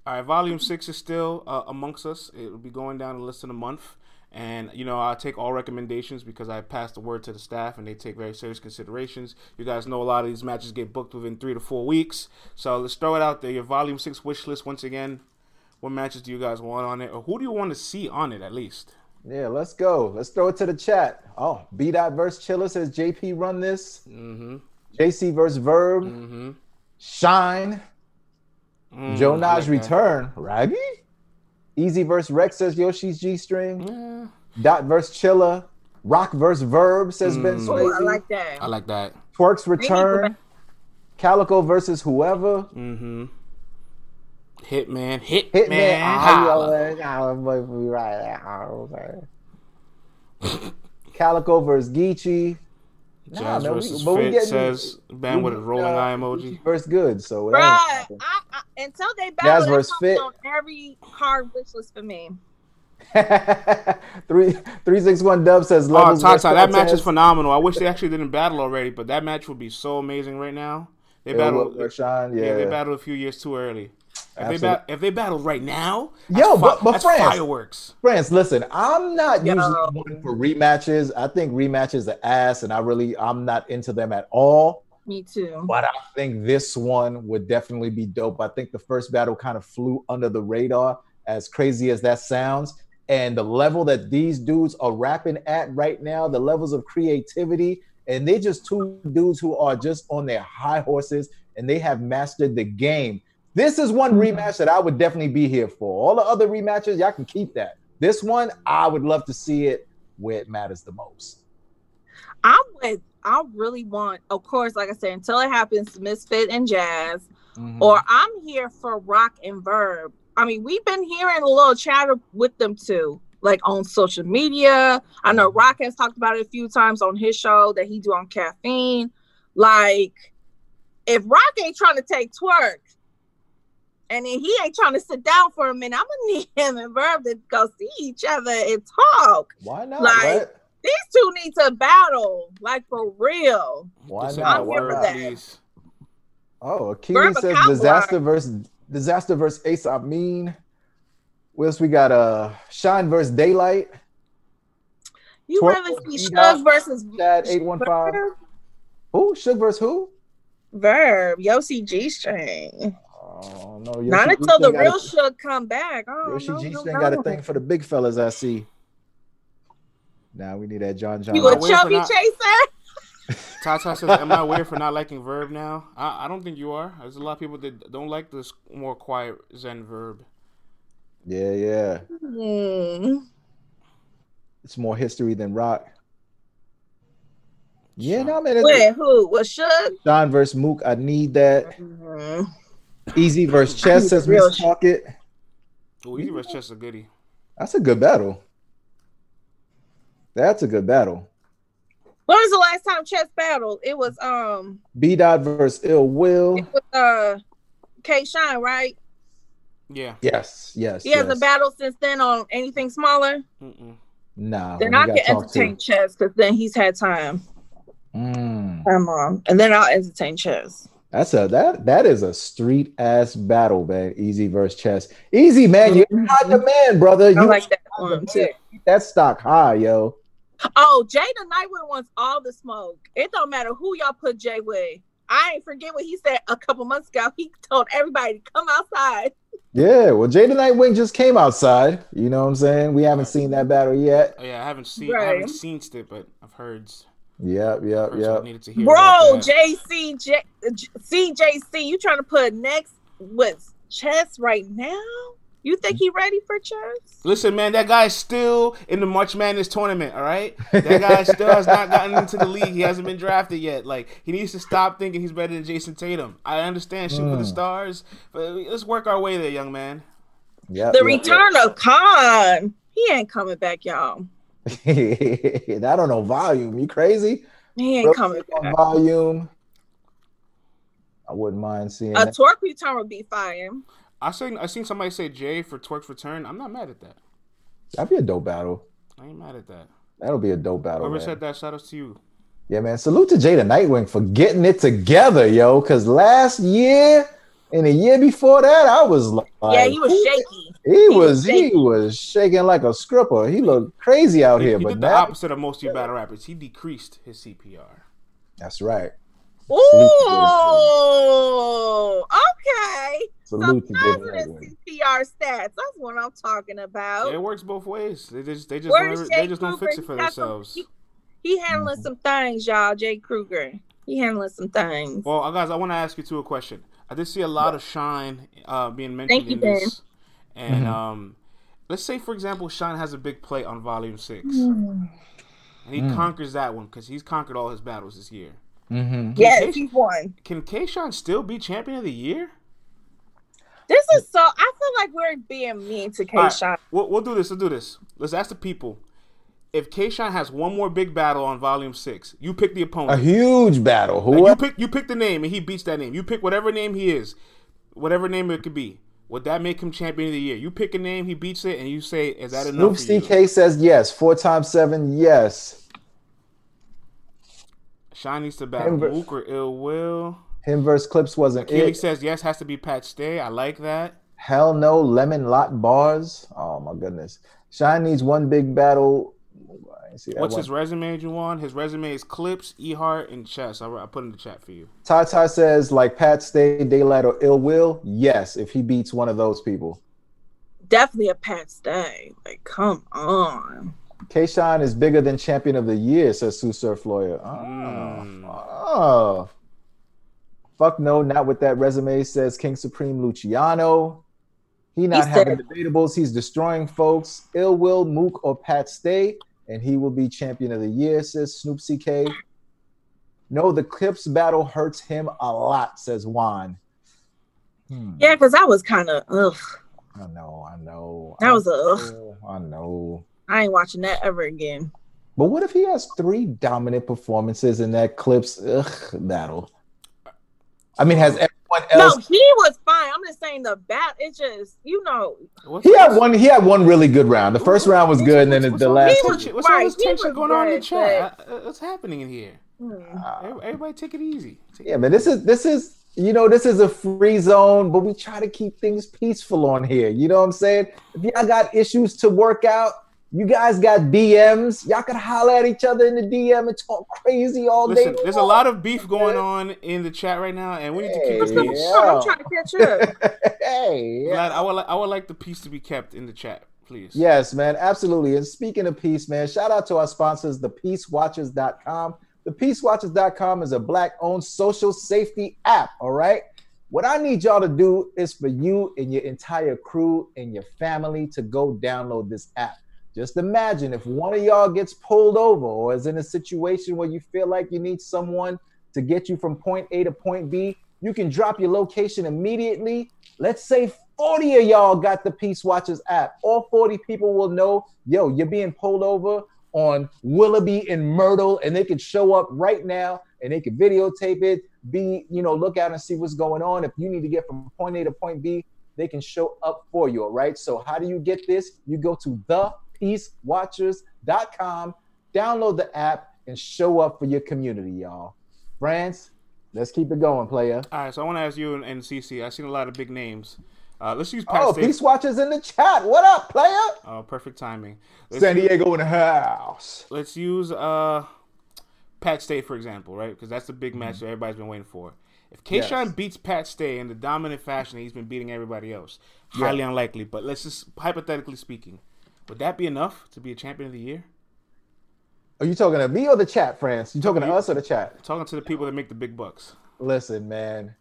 All right, Volume Six is still uh, amongst us. It will be going down in less than a month, And you know, I take all recommendations because I pass the word to the staff, and they take very serious considerations. You guys know a lot of these matches get booked within three to four weeks, so let's throw it out there. Your Volume Six wish list once again. What matches do you guys want on it, or who do you want to see on it at least? Yeah, let's go. Let's throw it to the chat. Oh, B dot versus Chilla says JP run this. Mm-hmm. JC versus Verb. Mm-hmm. Shine. Mm, Joe I Naj like return. Raggy. Easy versus Rex says Yoshi's G string. Yeah, Dot versus Chilla. Rock versus Verb says Ben Mm. Oh, I like that. I like that. Twork's return. Calico versus whoever. Mm-hmm. Hitman, Hitman, Hitman. holla. Calico versus Geechee. Nah, Jazz man, we- versus but we Fit getting- says band with a rolling uh, eye emoji. Versus good. So it Bruh, I. I, until they Jazz battle, versus that's Fit. on every card wish list for me. three three six one dub says Oh, levels. Tata, that match is phenomenal. I wish they actually didn't battle already, but that match would be so amazing right now. They Yeah, battled, Will yeah. yeah. they battled a few years too early. If they, Absolutely. bat, if they battled right now, Yo, that's but- fi- but that's France- fireworks. France, listen, I'm not Yo. usually one for rematches. I think rematches are ass, and I really I'm not into them at all. Me too. But I think this one would definitely be dope. I think the first battle kind of flew under the radar, as crazy as that sounds. And the level that these dudes are rapping at right now, the levels of creativity, and they're just two dudes who are just on their high horses and they have mastered the game. This is one rematch that I would definitely be here for. All the other rematches, y'all can keep that. This one, I would love to see it where it matters the most. I would. I really want, of course, like I said, until it happens, Misfit and Jazz, Mm-hmm. or I'm here for Rock and Verb. I mean, we've been hearing a little chatter with them too, like on social media. I know Rock has talked about it a few times on his show that he do on caffeine. Like, if Rock ain't trying to take Twork, and then he ain't trying to sit down for a minute, I'm gonna need him and Verb to go see each other and talk. Why not? Like, right? These two need to battle, like for real. Why Just not? I'm the here word, for that. please. Oh, Akili Verb says cowboy. disaster versus disaster versus Ace Mean. What else we got? Uh, Shine versus Daylight. You Twork rather or see eat out? Shug versus Chad eight one five. Verb? Who? Shug versus who? Verb, Yossi G string. Oh no, Yoshi Not G until the real a- Shug come back. Oh, Yoshi no, G no, String got a thing for the big fellas. I see. Now we need that John John. You a Wait chubby not- chaser? Tata says, "Am I weird for not liking Verb now? I, I don't think you are. There's a lot of people that don't like this more quiet Zen Verb. Yeah, yeah. Hmm. It's more history than rock. Yeah, no man. It's Wait, who? Was Shug? John versus Mook. I need that. Mhm. Easy versus I need Chess the says real Miss Pocket. Oh, Easy vs. Chess a goodie. That's a good battle. That's a good battle. When was the last time Chess battled? It was um, B Dot versus Ill Will. it was uh, K Shine, right? Yeah. Yes, yes. He yes. hasn't battled since then on anything smaller. Mm-mm. Nah. Then we I gotta can talk to- entertain Chess because then he's had time. Mm. Come on, and then I'll entertain Chess. That's a that that is a street ass battle, man. Easy versus Chess. Easy, man. You're in mm-hmm. high demand, brother. I You like that high one demand. too. Keep that stock high, yo. Oh, Jay the Nightwing wants all the smoke. It don't matter who y'all put Jay with. I ain't forget what he said a couple months ago. He told everybody to come outside. Yeah, well, Jada Nightwing just came outside. You know what I'm saying? We haven't seen that battle yet. Oh, yeah, I haven't seen I haven't seen it, but I've heard. Yep, yep, heard so I yep. needed to hear Bro, that. JC, J, CJC, you trying to put next with chess right now? You think he ready for chess? Listen, man, that guy's still in the March Madness tournament. All right, that guy still has not gotten into the league. He hasn't been drafted yet. Like he needs to stop thinking he's better than Jayson Tatum. I understand shoot for the Mm. stars, but let's work our way there, young man. Yep, The yep, return of Khan. He ain't coming back, y'all. Yep. I don't know volume. You crazy? He ain't Real coming on volume. I wouldn't mind seeing A that. Twork return would be fire. I seen I seen somebody say Jay for Twork's return. I'm not mad at that. That'd be a dope battle. I ain't mad at that. That'll be a dope battle. Whoever man. said that, shout outs to you. Yeah, man. Salute to Jada Nightwing for getting it together, yo. Because last year and the year before that, I was like, yeah, he was shaky. He was he was shaking like a stripper. He looked crazy out He, here, he but did the now opposite of most of your battle rappers. He decreased his CPR. that's right. Ooh, okay. Salute to Some positive CPR stats. That's what I'm talking about. It works both ways. They just they just Where's don't, Jay they just don't fix it for He got some- themselves. He, he handling Mhm. some things, y'all. Jay Kruger. He handling some things. Well, uh, guys, I want to ask you two a question. I did see a lot of Shine uh, being mentioned Thank you, in this, and Mhm. um, let's say, for example, Shine has a big play on Volume Six, and he Mm. conquers that one because he's conquered all his battles this year. Mhm. yes, Case- he won. Can K Shine still be champion of the year? This is so. I feel like we're being mean to K All right, Shot. We'll, we'll do this. We'll do this. Let's ask the people. If K Shine has one more big battle on Volume Six, you pick the opponent. A huge battle. Like, Who? you pick you pick the name and he beats that name. You pick whatever name he is, whatever name it could be. Would that make him champion of the year? You pick a name, he beats it, and you say, "Is that enough?" Snoop? CK says yes. Four times seven, yes. Shine needs to battle Him ver- or Ill Will. Him versus Clips wasn't Keely it. says yes, has to be Pat Stay. I like that. Hell no, lemon lot bars. Oh my goodness. Shine needs one big battle. I didn't see that What's one. his resume, Juwan? His resume is Clips, E Heart, and Chess. I, I put in the chat for you. Ty Ty says like Pat Stay, Daylight, or Ill Will. Yes, if he beats one of those people. Definitely a Pat Stay. Like, come on. K Shine is bigger than champion of the year, says Sue Surf Lawyer. Oh, Mm. oh. Fuck no, not with that resume, says King Supreme Luciano. He not He having said- debatables. He's destroying folks. Ill Will, Mook, or Pat Stay, and he will be champion of the year, says Snoop CK. No, the Clips battle hurts him a lot, says Juan. Hmm. Yeah, because that was kind of ugh. I know, I know. That I was a ugh. know, I know. I ain't watching that ever again. But what if he has three dominant performances in that Clips ugh, battle? I mean, has everyone No, he was fine. I'm just saying the bat. It's just you know. What's, He had one. He had one really good round. The first round was good, and then the, what's the last. this He one- was- tension- What's all right, this tension going on in the chat? Uh, What's happening in here? hmm. Uh, Everybody, everybody take it easy. Take yeah, man. This is this is you know this is a free zone, but we try to keep things peaceful on here. You know what I'm saying? If y'all got issues to work out, you guys got DMs. Y'all can holler at each other in the DM and talk crazy all Listen, day. there's a lot of beef going on in the chat right now, and we need to keep What's the peace. on? I'm trying to catch up. hey, yeah. Glad I would, li- I would like the peace to be kept in the chat, please. Yes, man, absolutely. And speaking of peace, man, shout out to our sponsors, thepeacewatchers.com. Thepeacewatchers.com is a black owned social safety app, all right? What I need y'all to do is for you and your entire crew and your family to go download this app. Just imagine if one of y'all gets pulled over or is in a situation where you feel like you need someone to get you from point A to point B, you can drop your location immediately. Let's say 40 of y'all got the Peace Watchers app. All 40 people will know, yo, you're being pulled over on Willoughby and Myrtle, and they can show up right now and they can videotape it, be, you know, look out and see what's going on. If you need to get from point A to point B, they can show up for you. All right. So, how do you get this? You go to thepeacewatchers.com, download the app, and show up for your community, y'all. France, let's keep it going, player. All right, so I want to ask you and, and CC. I've seen a lot of big names. Uh, let's use Pat Oh, Stay. Peace Watchers in the chat. What up, player? Oh, perfect timing. Let's San use- Diego in the house. let's use uh Pat Stay for example, right? Because that's the big match Mm-hmm. that everybody's been waiting for. If K Shine Yes. beats Pat Stay in the dominant fashion that he's been beating everybody else, highly unlikely. But let's just hypothetically speaking, would that be enough to be a champion of the year? Are you talking to me or the chat, France? You talking to us or the chat? Talking to the people that make the big bucks. Listen, man.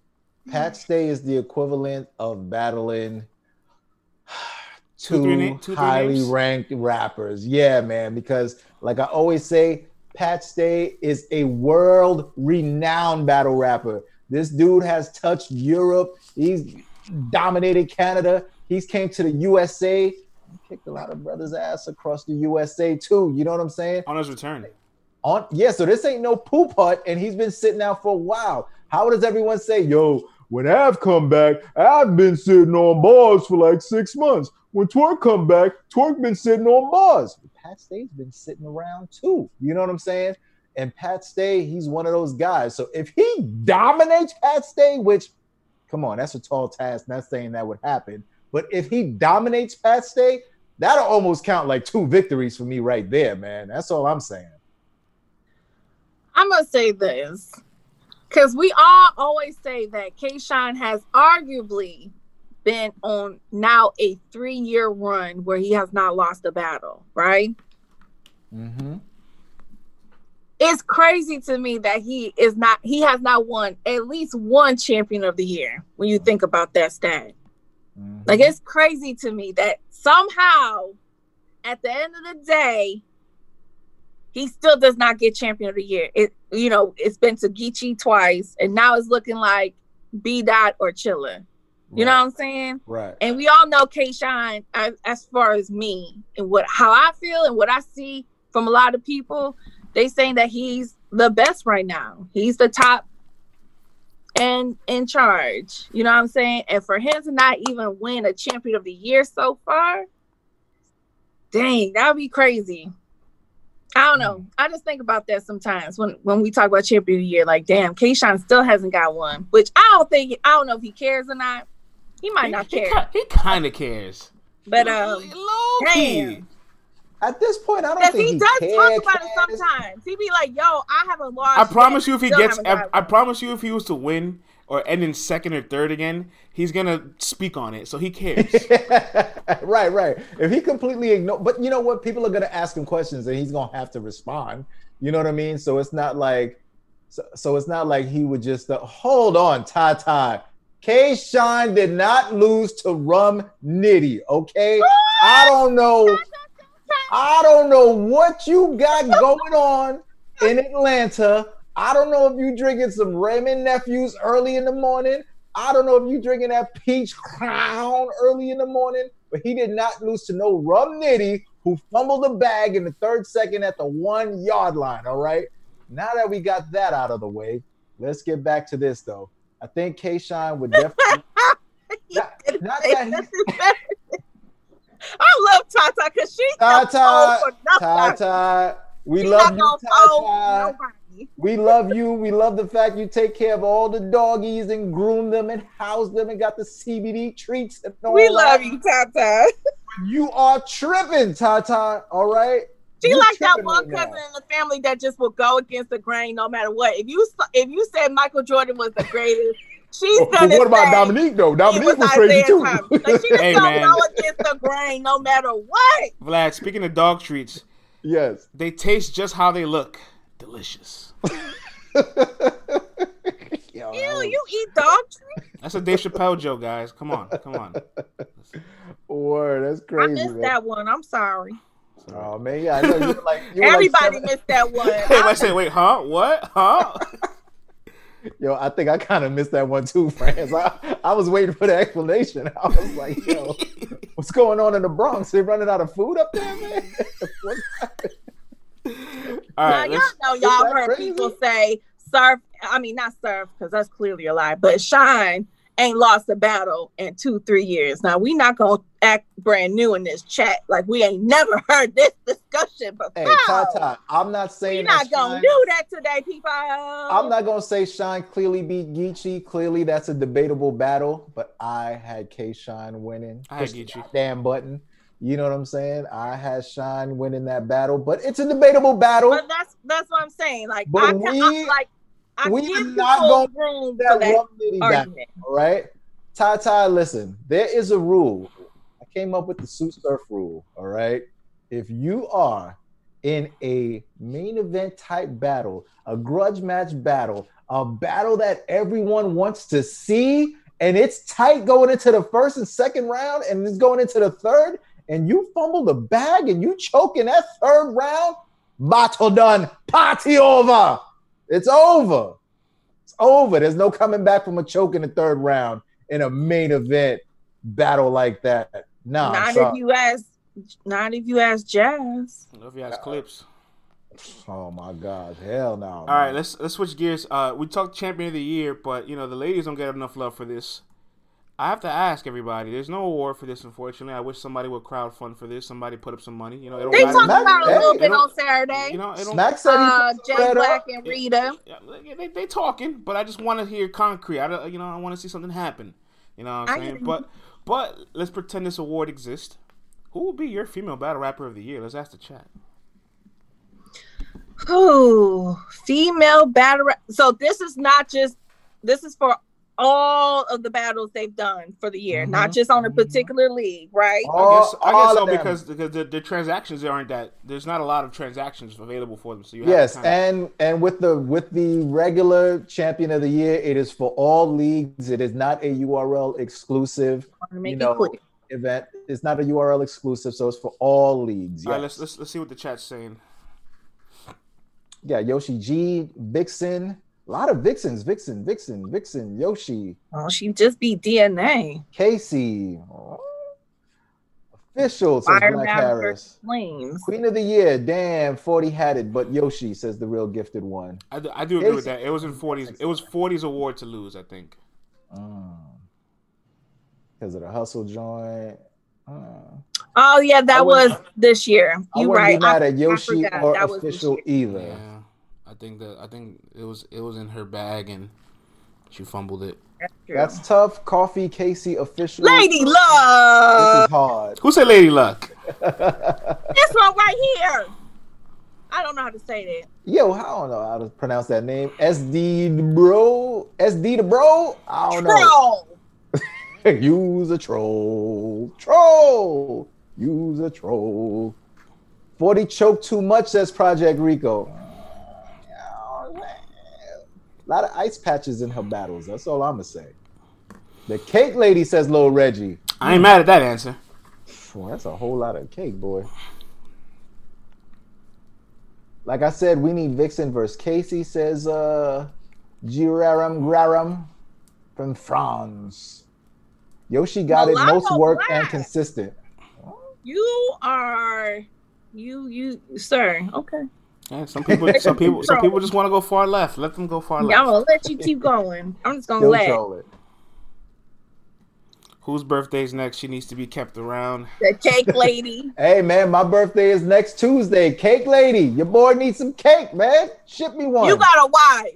Hmm. Pat Stay is the equivalent of battling Two, two, three na- two, highly names? ranked rappers. Yeah, man. Because, like I always say, Pat Stay is a world renowned battle rapper. This dude has touched Europe. He's dominated Canada. He's came to the USA. Kicked a lot of brothers' ass across the USA too. You know what I'm saying? On his return, On yeah, so this ain't no poop hut, and he's been sitting out for a while. How does everyone say, yo, when I've come back, I've been sitting on bars for like six months. When Twork come back, Twork been sitting on bars. Pat Stay's been sitting around too. You know what I'm saying? And Pat Stay, he's one of those guys. So if he dominates Pat Stay, which come on, that's a tall task. Not saying that would happen. But if he dominates Pat Stay, that'll almost count like two victories for me right there, man. That's all I'm saying. I'm gonna say this because we all always say that K Shine has arguably been on now a three year run where he has not lost a battle, right? Mm-hmm. It's crazy to me that he is not, he has not won at least one champion of the year when you think about that stat. Mm-hmm. Like, it's crazy to me that somehow at the end of the day, he still does not get champion of the year. It you know, it's been to Geechee twice, and now it's looking like B dot or Chilla. You know what I'm saying? Right. And we all know K Shine as, as far as me and what how I feel and what I see from a lot of people. They saying that he's the best right now. He's the top and in charge. You know what I'm saying? And for him to not even win a champion of the year so far, dang, that'd be crazy. I don't know. I just think about that sometimes when when we talk about champion of the year. Like, damn, K Shine still hasn't got one, which I don't think. I don't know if he cares or not. He might He, not care, ki- he kind of cares. but um, low key. damn. At this point, I don't Because think he, he, does cares, talk about it sometimes. He be like, "Yo, I have a lost." I promise you, if he gets, I, I promise you, if he was to win or end in second or third again, he's gonna speak on it. So he cares. right, right. If he completely ignore, but you know what? People are gonna ask him questions, and he's gonna have to respond. You know what I mean? So it's not like, so, so it's not like he would just uh, hold on, Ty Ty. K. Shine did not lose to Rum Nitty. Okay, I don't know. I don't know what you got going on in Atlanta. I don't know if you drinking some Wray and Nephews early in the morning. I don't know if you drinking that peach crown early in the morning, but he did not lose to no Rum Nitty who fumbled the bag in the third second at the one yard line. All right. Now that we got that out of the way, let's get back to this though. I think K Shine would definitely not, didn't that he. I love Tata because she's Tata. Tata. We She's love you, Tata. We love you. We love the fact you take care of all the doggies and groom them and house them and got the CBD treats and all We love you, Tata. You are tripping, Tata. All right. She You like that one right cousin now. in the family that just will go against the grain no matter what. If you if you said Michael Jordan was the greatest, she's But gonna what about say Dominique though? Dominique was, crazy Isaiah too. Thomas. Like she just Hey, gonna man. go against the grain no matter what. Vlad, speaking of dog treats, yes. they taste just how they look. Delicious. Yo, Ew, you eat dog treats? That's a Dave Chappelle joke, guys. Come on, come on. Word, that's crazy. I missed man. that one. I'm sorry. Oh man, yeah, I know you were like you were like Everybody seven- missed that one. Hey, I say, wait, huh? What? Huh? Yo, I think I kind of missed that one too, friends. I, I was waiting for the explanation. I was like, yo, what's going on in the Bronx? They're running out of food up there, man? What's happening? All now y'all know y'all heard crazy? people say surf. I mean, not surf because that's clearly a lie. But shine ain't lost a battle in two, three years. Now we not gonna act brand new in this chat like we ain't never heard this discussion before. Hey, Tata, I'm not saying we saying not that gonna Shine- do that today, people. I'm not gonna say Shine clearly beat Geechee. Clearly, that's a debatable battle, but I had K Shine winning. I had Push the Geechee. Damn button. You know what I'm saying? I had Shine winning that battle, but it's a debatable battle. But that's that's what I'm saying. Like But I, can, we- I like I we give are not gonna room that for that Rum Nitty battle. argument. All right. Ty Ty, listen, there is a rule. I came up with the suit surf rule. All right. If you are in a main event type battle, a grudge match battle, a battle that everyone wants to see, and it's tight going into the first and second round, and it's going into the third, and you fumble the bag and you choke in that third round, battle done, party over. It's over. It's over. There's no coming back from a choke in the third round in a main event battle like that. No, I'm not if you ask not if you ask Jazz. Love you guys clips. Oh my God, hell no. All right, let's let's switch gears. Uh, we talked champion of the year, but you know the ladies don't get enough love for this. I have to ask everybody. There's no award for this, unfortunately. I wish somebody would crowdfund for this. Somebody put up some money. You know, it don't They matter. talked about it a little hey, bit on Saturday. You know, it don't. Smack said uh, put Jay Black up. and Rita. Yeah, they, they talking, but I just want to hear concrete. I don't, you know, I want to see something happen. You know what I I'm saying? hear you. But but let's pretend this award exists. Who will be your female battle rapper of the year? Let's ask the chat. Ooh, female battle. Rap- so this is not just. This is for all of the battles they've done for the year, not Mhm, just on a mhm. particular league, right? I guess I guess so them. because because the, the transactions aren't that there's not a lot of transactions available for them. So you have Yes, to kinda, and and with the with the regular champion of the year, it is for all leagues. It is not a URL exclusive make you it know, clear. event. It's not a URL exclusive, so it's for all leagues. all right, let's, let's let's see what the chat's saying. Yeah, Yoshi G, Vixen, a lot of Vixens, Vixen, Vixen, Vixen, Yoshi, Oh, she just be DNA. Casey. Oh. Official says Fire Black Mountain Harris. Flames. Queen of the year, damn, 40 had it, but Yoshi says the real gifted one. I do, I do agree with that. It was in 40s. It was 40s award to lose. I think. Because of the hustle joint. Mm. Oh yeah, that wouldn't- was this year. You wouldn't right. be mad I- at Yoshi forgot. or That was official either. Yeah, I think that I think it was it was in her bag and she fumbled it. That's. That's tough. Coffee, Casey, official. Lady Luck. This Love. is hard. Who said Lady Luck? This one right here. I don't know how to say that. Yo, I don't know how to pronounce that name. SD the bro. SD the bro. I don't know. Troll. Use a troll. Troll. Use a troll. 40 choke too much, says Project Rico. A lot of ice patches in her battles. That's all I'm going to say. The cake lady says Lil Reggie. I ain't mad at that answer. Boy, that's a whole lot of cake, boy. Like I said, we need Vixen versus Casey, says uh Giraram Graram from France. Yoshi got it most work and consistent. You are you you sir. Okay. Yeah, some people some people some people just want to go far left. Let them go far Yeah, I'm gonna let you keep going. I'm just gonna Still let troll it. Whose birthday's next? She needs to be kept around. the cake lady. Hey man, my birthday is next Tuesday. Cake lady, your boy needs some cake, man. Ship me one. You got a wife.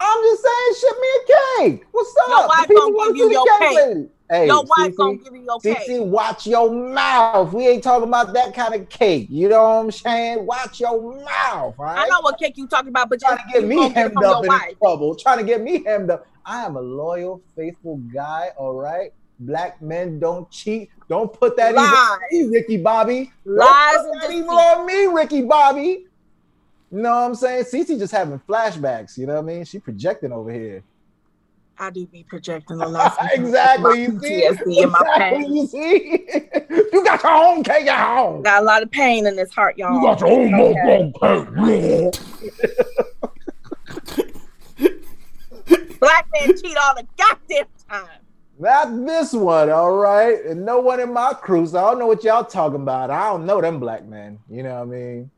I'm just saying, ship me a cake. What's up? Your The wife people gonna wanna give you see the your cake. lady. Hey, Your wife Cece, gonna give you your cake. CC, watch your mouth. We ain't talking about that kind of cake. You know what I'm saying? Watch your mouth. Right? I know what cake you talking about, but Trying to get me gonna get it hemmed up in wife. trouble. Trying to get me hemmed up. I am a loyal, faithful guy. All right. Black men don't cheat. Don't put that Lies. me, Ricky Bobby. Don't Lies put that deceit. on me, Ricky Bobby. You know what I'm saying? Cece just having flashbacks. You know what I mean? She projecting over here. I do be projecting a lot. exactly. You see? PTSD and my Exactly, pain. You see? you got your own cake at home. Got a lot of pain in this heart, y'all. You got your own Okay. cake. Black men cheat all the goddamn time. Not this one, all right. And no one in my crew, so I don't know what y'all talking about. I don't know them black men. You know what I mean?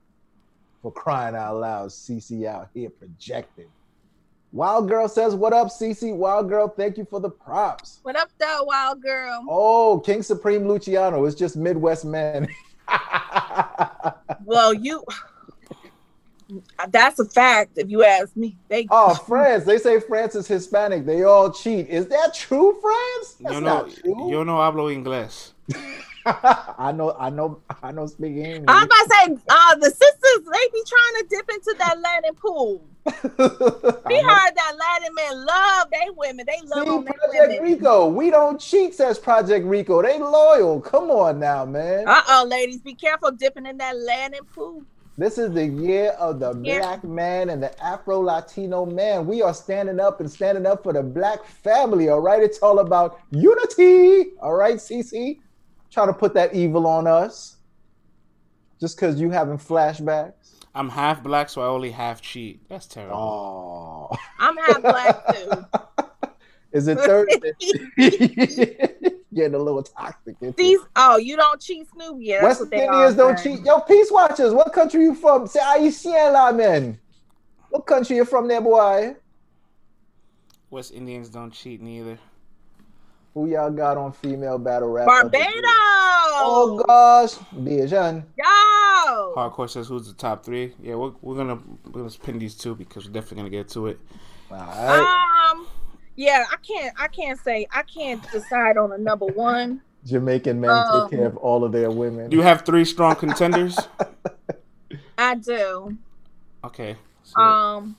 For crying out loud, CC out here projecting. Wild Girl says, What up, CC? Wild Girl, thank you for the props. What up, though, wild girl? Oh, King Supreme Luciano. It's just Midwest men. Well, you. That's a fact. If you ask me, they. oh, France. They say France is Hispanic. They all cheat. Is that true, France? That's Yo no, not true. yo no hablo inglés. I know, I know, I know speak English. I'm about to say, uh, the sisters, they be trying to dip into that Latin pool. We heard that Latin men love they women. They love See, Project women. Rico, we don't cheat, says Project Rico. They loyal. Come on now, man. Uh oh, ladies, be careful dipping in that Latin pool. This is the year of the Yeah. black man and the Afro Latino man. We are standing up and standing up for the black family. All right, it's all about unity. All right, CC, trying to put that evil on us just because you having flashbacks. I'm half black, so I only half cheat. That's terrible. Oh, I'm half black too. is it Thursday? Getting a little toxic. These oh, you don't cheat, Snoop? Yeah, that's West what Indians don't say. cheat. Yo, peace watchers, what country you from? Say Haitian la man. What country you from there, boy? West Indians don't cheat neither. Who y'all got on female battle rap? Barbados. Oh gosh, Bijan. Yo. Hardcore says who's the top three? Yeah, we're, we're gonna we're gonna pin these two because we're definitely gonna get to it. All right. Um, yeah, I can't. I can't say. I can't decide on a number one. Jamaican men Um, take care of all of their women. Do you have three strong contenders? I do. Okay. So, Um,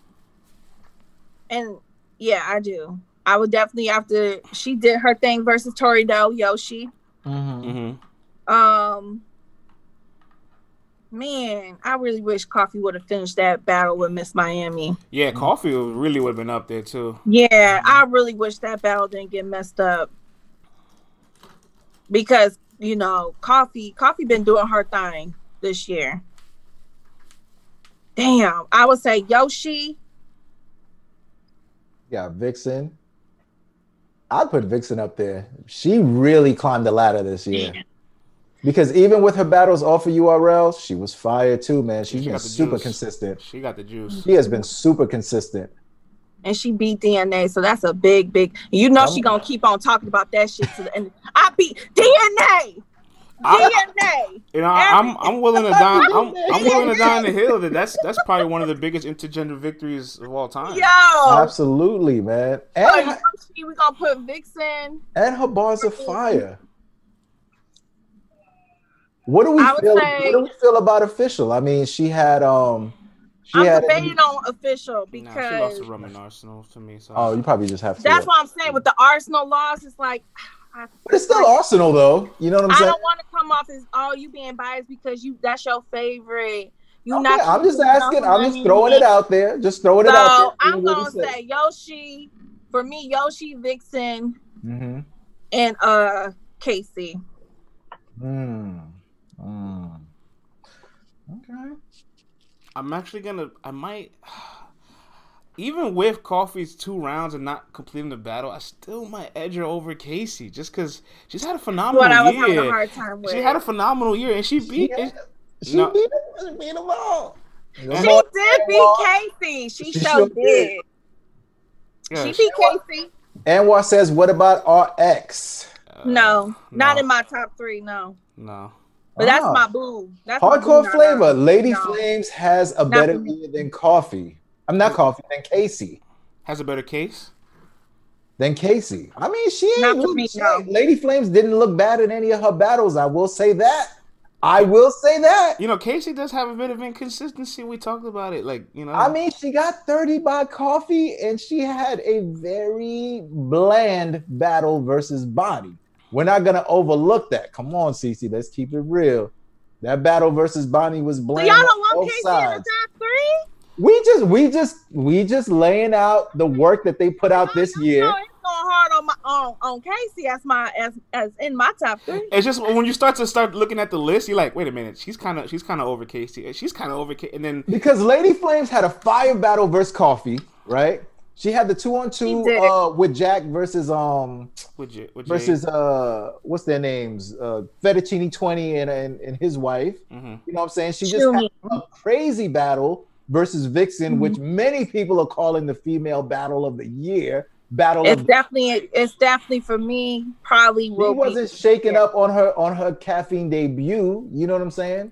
and yeah, I do. I would definitely have to. She did her thing versus Tori Doe Yoshi. Mhm. mhm. Um, man, I really wish Coffee would have finished that battle with Miss Miami. Yeah, Coffee really would have been up there too. Yeah, I really wish that battle didn't get messed up because you know, Coffee, Coffee been doing her thing this year. Damn, I would say Yoshi. Yeah, Vixen. I'd put Vixen up there. She really climbed the ladder this year. Because even with her battles off of URL, she was fire too, man. She's She been super juice. consistent. She got the juice. She has been super consistent. and she beat DNA, so that's a big, big. You know she gonna keep on talking about that shit to the end. I beat DNA, I- DNA. You know, I'm I'm willing to die. I'm, I'm willing to die on the hill that that's that's probably one of the biggest intergender victories of all time. Yo, Absolutely, man. And, Yoshi, we gonna put Vixen. and her bars of fire. What do we feel? say- what do we feel about official? I mean, she had um, she I'm had. debating on official Nah, she because lost to Roman Arsenal to me. So Oh, you probably just have to. that's what I'm saying with the Arsenal loss. It's like I, But it's still Arsenal, though. You know what I'm I saying? I don't want to come off as oh you being biased because you that's your favorite. You Okay, not. I'm just asking. I'm just throwing it out there. Just throwing it out there. I'm gonna say Yoshi. For me, Yoshi, Vixen, Mm-hmm. and uh Casey. Mm. Mm. Okay. I'm actually gonna. I might. Even with Coffee's two rounds and not completing the battle, I still might edge her over Casey just because she's had a phenomenal What I was having a year. hard time with. She had a phenomenal year and she She, beat. had- she No. beat, them, she beat them all. She did beat Casey. She, She sure sure did. did. Yeah, She she- beat Casey. Anwar says, "What about our ex?" uh, No, not no, in my top three. No, No. but that's Ah. my boo. That's my boo, Hardcore flavor. Lady No. Flames has a Not better year than Coffee. I'm not Coffee than Casey. Has a better case. Than Casey. I mean, she ain't Not look- me, she no. Lady Flames didn't look bad in any of her battles. I will say that. I will say that. You know, Casey does have a bit of inconsistency. We talked about it. Like, you know. I mean, she got 30 by coffee and she had a very bland battle versus Bonnie. We're not gonna overlook that. Come on, Cece, let's keep it real. That battle versus Bonnie was So bland. y'all don't on want both Casey in sides. Top three? We just we just we just laying out the work that they put out this No, year. it's going hard on my on, on Casey as my as as in my top three. It's just when you start to start looking at the list, you're like, wait a minute, she's kind of she's kind of over Casey. She's kind of over, Ca- and then Because Lady Flames had a fire battle versus Coffee, right? She had the two on two uh, with Jack versus um with J, with versus uh what's their names? Uh Fettuccine 20 and, and and his wife. hmm You know what I'm saying? She just had a crazy battle versus Vixen, Mhm. which many people are calling the female battle of the year. Battle of It's of definitely it's definitely for me. Probably she wasn't be. shaking yeah. up on her on her caffeine debut. You know what I'm saying?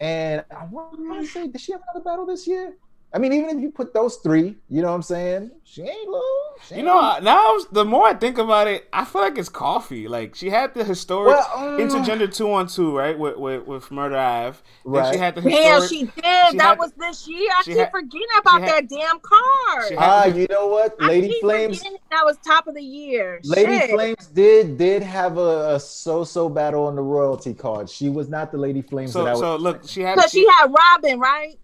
And I want to say, did she have another battle this year? I mean, even if you put those three, you know what I'm saying? She ain't lose. She You ain't know, lose. now the more I think about it, I feel like it's coffee. Like she had the historic Well, um, intergender two on two, right, with with, with Murder Ave. Then Right. she had the Damn, she did. she that had- was this year. I she keep had- forgetting about had- that damn card. she had- Ah, you know what? I Lady keep Flames. that was top of the year. Lady Shit. Flames did did have a, a so-so battle on the royalty card. She was not the Lady Flames that I so was. so look, she had Because she had Robin, right?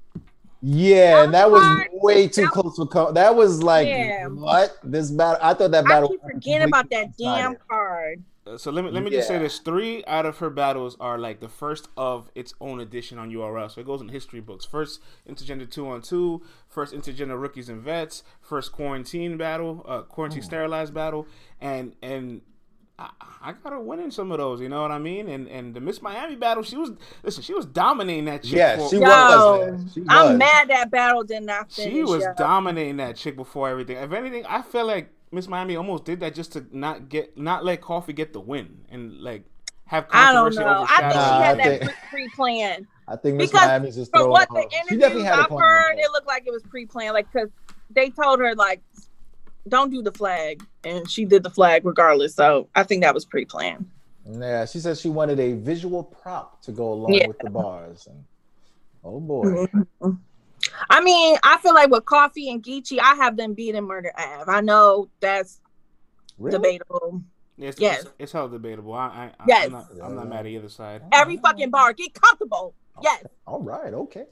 Yeah, and that was hard. way too That- close for. Co- that was like Yeah. what this battle. I thought that battle. I battle. keep was forgetting about completely that damn card. Uh, So let me let me just say this: three out of her battles are like the first of its own edition on URL. So it goes in history books. First intergender two on two, first intergender rookies and vets, first quarantine battle, uh, quarantine sterilized battle, and and. I, I got her winning some of those, you know what I mean? And and the Miss Miami battle, she was listen, she was dominating that chick. Yeah, for- she Yo, was. man. She I'm was. mad that battle did not finish. She was yo. dominating that chick before everything. If anything, I feel like Miss Miami almost did that just to not get not let Coffee get the win and like have I don't know. I think she had I that pre-planned. I think Miss Because Miami's just From what the off. She definitely interviews had a I've heard, it looked like it was pre-planned. Like, cause they told her like don't do the flag, and she did the flag regardless. So I think that was pre-planned. Yeah, she said she wanted a visual prop to go along Yeah. with the bars. And, oh boy. Mhm. I mean, I feel like with Coffee and Geechee, I have them beating Murder Ave. I know that's Really? debatable. It's, Yes. it's, it's hell debatable. I, I, I, Yes. I'm, not, I'm not mad at either side. Every fucking bar, get comfortable. Yes, All right, okay.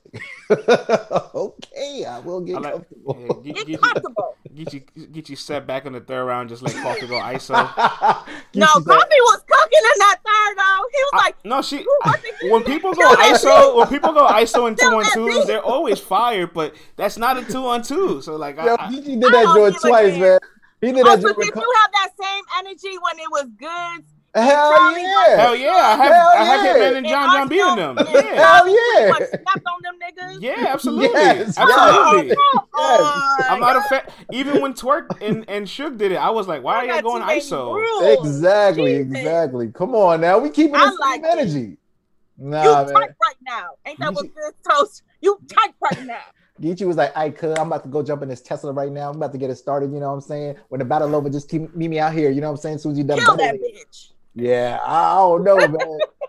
okay, I will get I like- comfortable. Yeah, get, get get, comfortable. you, get you get you set back in the third round, just like Coffee go ISO. No, Geechee Coffee was cooking in that third though. He was I- like, no, she. "Who wants to When people go? ISO, when people go ISO and two on that twos, they're always fired. But that's not a two on two. So like, Yo, I, I, did that don't joint twice, man. He did Oh, that so joint. did with you have that same energy when it was good? Hell Charlie yeah. hell yeah, I have Hell I have yeah. Hitman and John John beating them. and Yeah, Hell Charlie pretty yeah. much Snapped on them niggas. yeah, absolutely, Yes, absolutely. yes. I'm not a fan. Even when Twork and and Shug did it, I was like, why are y'all going ISO? Exactly, Jesus. exactly. Come on now. We keeping I the same like it. energy. You Nah, man. tight right now. Ain't that what good toast? You tight right now. Geechee was like, "I could. I'm about to go jump in this Tesla right now. I'm about to get it started. You know what I'm saying? When the battle over, just keep meet me out here. You know what I'm saying? As soon as you done Kill that bitch. Yeah, I, I don't know, man.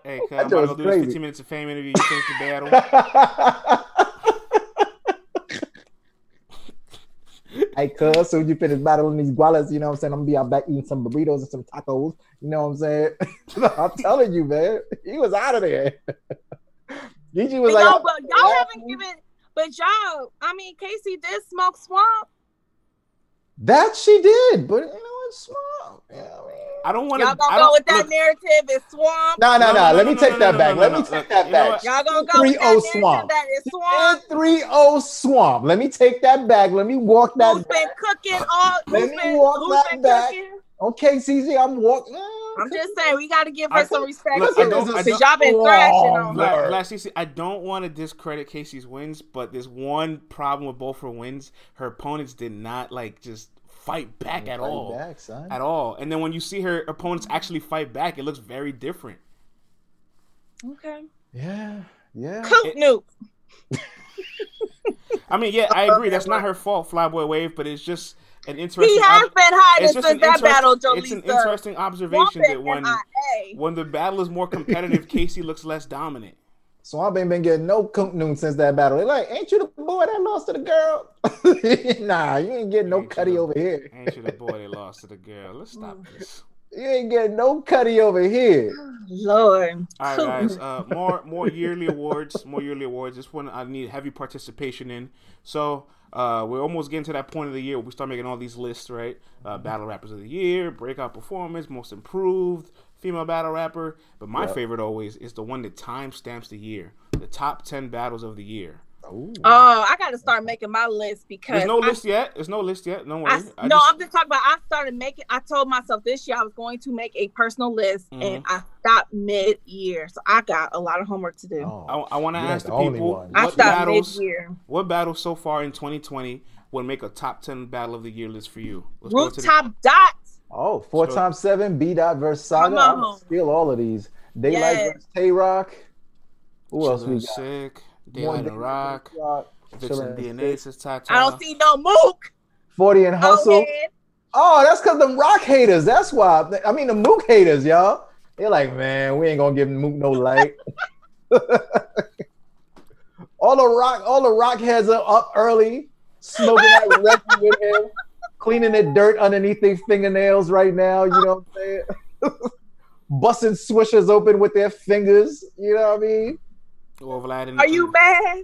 Hey, cuz, That I'm about to go do crazy. this 15 minutes of fame interview. You finish the battle. I could. Soon you finish battling these gualas, you know what I'm saying? I'm gonna be out back eating some burritos and some tacos. You know what I'm saying? I'm telling you, man. He was out of there. Geechee was But like, y'all, but y'all haven't given. But y'all, I mean, Casey did smoke swamp. that she did, but you know what, small. Yeah, I mean. I don't want to. Y'all gonna go with that narrative? It's swamp. No, no, No, no. no, Let me take no, that no, back. no, Let no, me no. take that back. what? Y'all gonna go with that oh narrative swamp. that is swamp. 3 swamp. Let me take that back. Let me walk that Who's been cooking all? Let me been, walk that been back. cooking? Okay, CZ, I'm walking. Eh, I'm just saying we got to give her I- some respect look, I too, don't- I because don't- y'all been oh, thrashing on Wrong. her. Last CC, I don't want to discredit Casey's wins, but there's one problem with both her wins. Her opponents did not like just fight back at Fight all, back, son. at all. And then when you see her opponents actually fight back, it looks very different. Okay. Yeah, yeah. Coop Noop. I mean, yeah, I agree. That's not her fault, Flyboy Wave, but it's just an interesting. He has ob- been hiding it's since that interest- battle, It's an interesting observation that when when the battle is more competitive, Casey looks less dominant. Swamp ain't been getting no cook noon since that battle. They're like, ain't you the boy that lost to the girl? nah, you ain't getting no Ain't you cutty the- over here. Ain't you the boy that lost to the girl? Let's stop this. You ain't getting no cutty over here. Lord. All Coop right, guys. Uh, more more yearly awards. More yearly awards. This one I need heavy participation in. So uh, we're almost getting to that point of the year where we start making all these lists, right? Uh, battle rappers of the year, breakout performance, most improved, female battle rapper. But my Yep. favorite always is the one that time stamps the year. The top ten battles of the year. Ooh. Oh, I got to start making my list because There's no I- list yet. There's no list yet. Don't worry. I, I no, just- I'm just talking about. I started making. I told myself this year I was going to make a personal list, Mm-hmm. and I stopped mid year, so I got a lot of homework to do. Oh, I, I want to ask the the people one. I what stopped mid-year. what battles so far in 2020 would make a top 10 battle of the year list for you. Let's go to the- Rooftop dots. Oh, four So- times seven, B dot versus Saga. Come I'm gonna on. steal all of these. Daylyt Yes. versus Tay Roc. Who else we got? Sick, Daylyt and Rock, Rock. Vixen DNA says Tata. I don't see no mook. 40 and Hustle. Okay. Oh, that's because them rock haters. That's why. I mean, the Mook haters, y'all. They're like, man, we ain't gonna give Mook no light. all the rock, all the rock heads are up early, smoking that Reggie with him, cleaning the dirt underneath their fingernails right now. You know what I'm saying? Busting swishers open with their fingers. You know what I mean? Or Vlad Are you mad?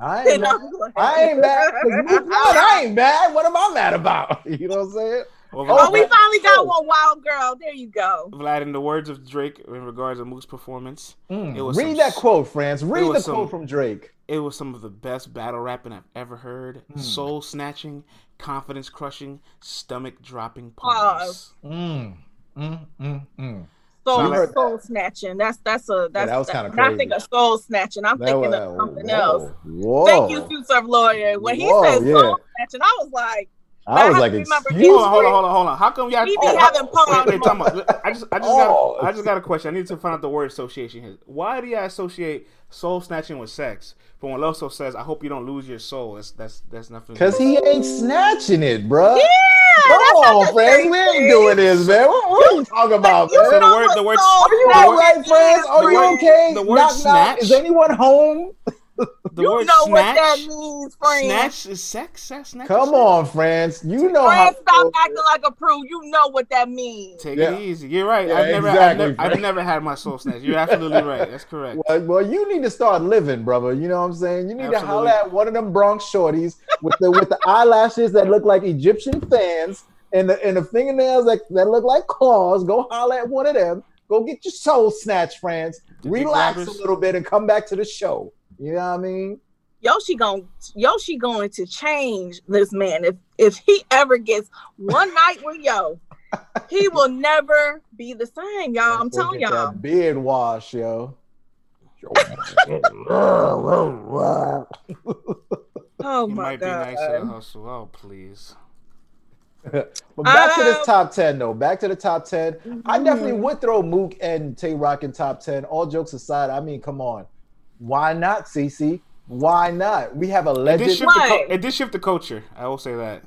I ain't mad. I ain't mad. 'cause Mook won. I ain't mad. What am I mad about? You know what I'm saying? Or Oh, Vlad, we finally got one wild girl. There you go. Vlad, in the words of Drake in regards to Mook's performance, Mm, It was Read some that quote, France. Read was the some- quote from Drake. it was some of the best battle rapping I've ever heard. Hmm. Soul snatching, confidence crushing, stomach dropping Pause. puns. Mm, mm, mm, mm. Soul, Sound like- soul snatching. That's that's a that's that was kinda when I think of soul snatching. I'm That thinking was- of something whoa, else. Whoa. Thank you, Suits of Lawyer. When he Whoa, said yeah. soul snatching, I was like, I was have like, to remember, excuse Hold on, hold on, hold on, hold on. How come y'all? He be oh, having wait, wait, time. I just, I just Oh. got, I just got a question. I need to find out the word association here. Why do y'all associate soul snatching with sex? But when Loso says, "I hope you don't lose your soul," that's that's that's nothing. Cause he ain't snatching it, bruh. Yeah, Come that's on, friends. We ain't doing this, man. What, what are you talking about, You So man? the know word- what the word- soul Are you snatching all right, friends? is, Are The you word- okay? the word knock, knock. snatch- Is anyone home? The You word know what that means, friend. Snatch is sex. sex snatch Come sex? on, friends. You know how. Friend, stop acting like a prude. You know what that means. Take Yeah. it easy. You're right. Yeah, I've never, exactly, I've, never I've never had my soul snatched. You're absolutely right. That's correct. Well, well, you need to start living, brother. You know what I'm saying? You need to Absolutely. holler at one of them Bronx shorties with the with the eyelashes that look like Egyptian fans and the and the fingernails that, that look like claws. Go holler at one of them. Go get your soul snatched, friends. The Relax a little bit and come back to the show. You know what I mean? Yoshi going Yoshi going to change this man. If if he ever gets one night with Yo, he will never be the same, y'all. I'm telling get y'all. That beard wash, yo. Oh my god. You my might be god. nice to hustle. Oh, please. But back to this Um, top 10, though. Back to the top 10. I definitely Mhm. would throw Mook and Tay Roc in top 10. All jokes aside, I mean, come on. Why not, CC? Why not? We have a It did, legend. shift the Right. cu- it did shift the culture. I will say that.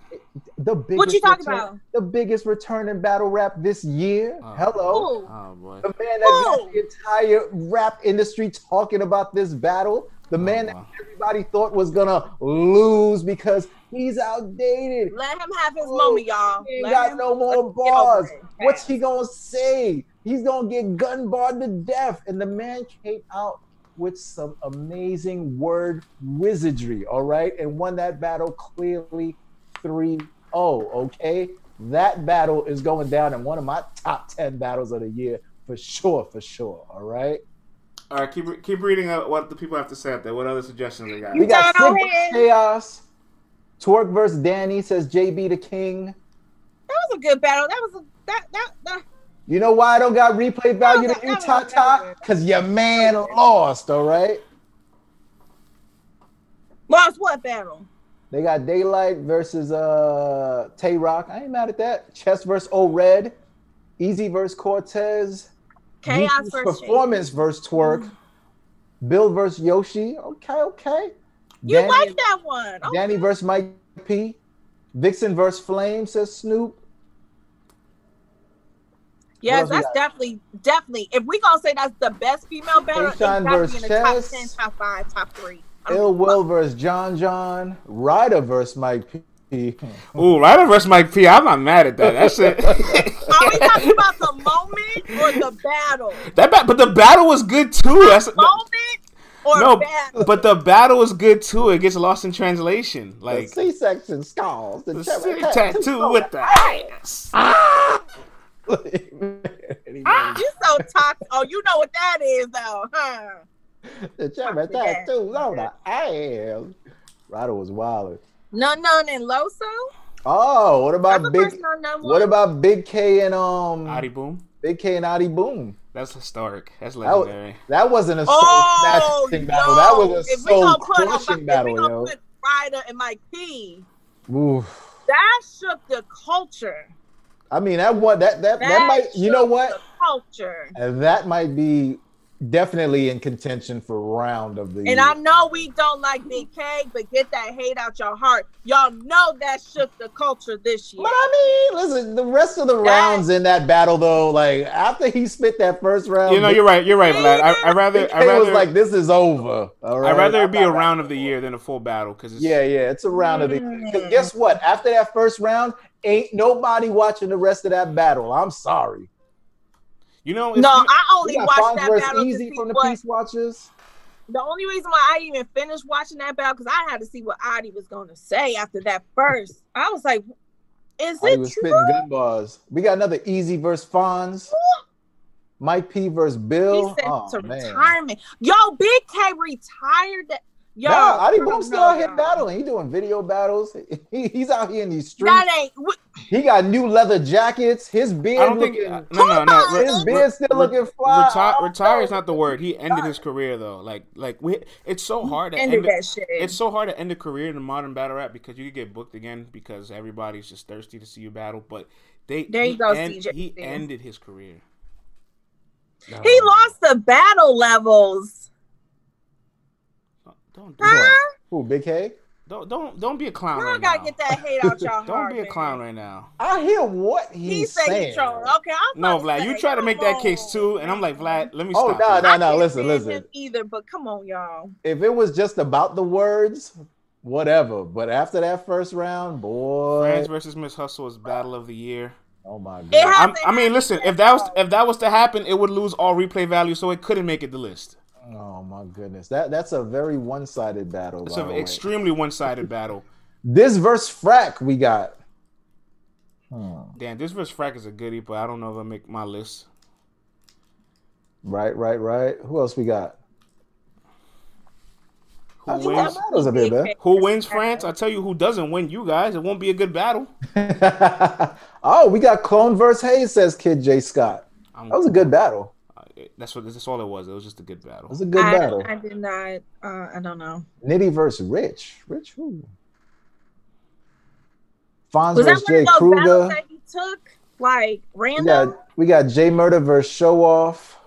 The biggest What you talking return- about? The biggest return in battle rap this year. Oh. Hello. Oh boy. The man that got the entire rap industry talking about this battle. The oh, man Oh, wow. that everybody thought was gonna lose because he's outdated. Let him have his Oh, moment, y'all. He ain't Let got him- no more let him get bars. over. What's he gonna say? He's gonna get gun barred to death. And the man came out with some amazing word wizardry, all right, and won that battle clearly 3-0. Okay, that battle is going down in one of my top 10 battles of the year for sure, for sure. All right. All right, keep keep reading uh, what the people have to say out there. What other suggestions they got? We got Go Sick versus. Chaos. Twork versus Danny says JB the King. That was a good battle. That was a that that, that You know why I don't got replay value to you, Tata? Because your man lost, all right? lost what battle? They got Daylyt versus uh Tay Roc. I ain't mad at that. Chess versus O Red. Eazy versus Cortez. Chaos versus Performance versus Twork. Bill versus Yoshi. Okay, okay. You Danny, like that one? Oh, Danny versus Mike P. Vixen versus Flame, says Snoop. Yes, else we that's got? definitely definitely. If we gonna say that's the best female battle, it's K-Shine gotta be in the top ten, top five, top three. I don't Ill give a Will versus John John. Ryder versus Mike P. Ooh, Ryder versus Mike P. I'm not mad at that. That's it. Are we talking about the moment or the battle? that ba- but the battle was good too. That's Moment or no, battle? but the battle was good too. It gets lost in translation. The Like C-section scars. The, the cherry tattoo tattoo with the ass. Ah! The- You so toxic. Oh, you know what that is though, huh? the cherry Yeah. tattoos on the ass. Ryder was wild. None, none, and Loso. Oh, what about the Big? first none, none What about Big K and um Adi Boom. Big K and Adi Boom? That's historic. That's That was- legendary. That wasn't a soul Oh, snatching yo, battle. That was a if soul gonna put a- crushing if battle, we gonna yo. put Ryder and Mike P. Oof. That shook the culture. I mean, that one that that that, That might you know what? Culture. And that might be definitely in contention for round of the And year. I know we don't like Big K, but get that hate out your heart. Y'all know that shook the culture this year. But I mean, listen, the rest of the rounds in that battle, though, like after he spit that first round, You know, you're right. You're right, Vlad. I, I rather, Big I K rather, was like, "This is over." All right, I rather it be a round of the year than a full battle because Yeah, yeah, it's a round of the. Mm. Guess what? After that first round, ain't nobody watching the rest of that battle. I'm sorry. you know, no, you- I only got watched that versus battle to Easy see from the what. Peace Watchers. The only reason why I even finished watching that battle because I had to see what Adi was going to say after that first. I was like, "Is He it was true?" spitting gun bars. We got another Eazy versus Fonz. Mike P versus He Bill. said Oh to man. retirement. Yo, Big K retired. That Yo, nah, Adi I Boom still know, out here y'all. battling. He doing video battles. He, he's out here in these streets. That ain't. what- He got new leather jackets. His beard I don't think. looking, uh, no, no, no. Re- his beard still re- looking fly. Retire, retire is not the word. He ended his career though. Like, like we, it's so hard to Ended end. that shit. It's so hard to end a career in the modern battle rap because you could get booked again because everybody's just thirsty to see you battle. But they There you go, end- CJ. He ended his career. he lost the battle levels. Don't do Huh? that. Who, Big K? Don't don't don't be a clown Y'all right gotta now. get that hate out y'all Don't heart. be a man. clown right now. I hear what he's He said saying. he trolling. Okay, I'm No, about to Vlad, you try to make that case too, and I'm like. Vlad, let me Oh, stop. nah, you. nah. I listen, listen. either, but come on, y'all. If it was just about the words, whatever. But after that first round, boy. Friends versus Miss Hustle is battle of the year. Oh my god. I'm, hasn't I mean, listen, if that was if that was to happen, it would lose all replay value, so it couldn't make it the list. Oh my goodness. That that's a very one-sided battle. It's an extremely one-sided battle. Diz verse frack we got. Hmm. Damn, Diz verse frack is a goodie, but I don't know if I make my list. Right, right, right. Who else we got? Who I wins? that battles a bit, man. Who wins France? I tell you, who doesn't win? You guys. It won't be a good battle. oh, we got Clone verse Hayes, says Kid J. Scott. I'm, That was a good battle. That's what. That's all it was. It was just a good battle. It was a good I, battle. I did not. Uh, I don't know. Nitty versus Rich. Rich who? Fonz Was that versus one Jay of those battles Kruger. that he took like We random? got we got Jay Murder versus Show Off.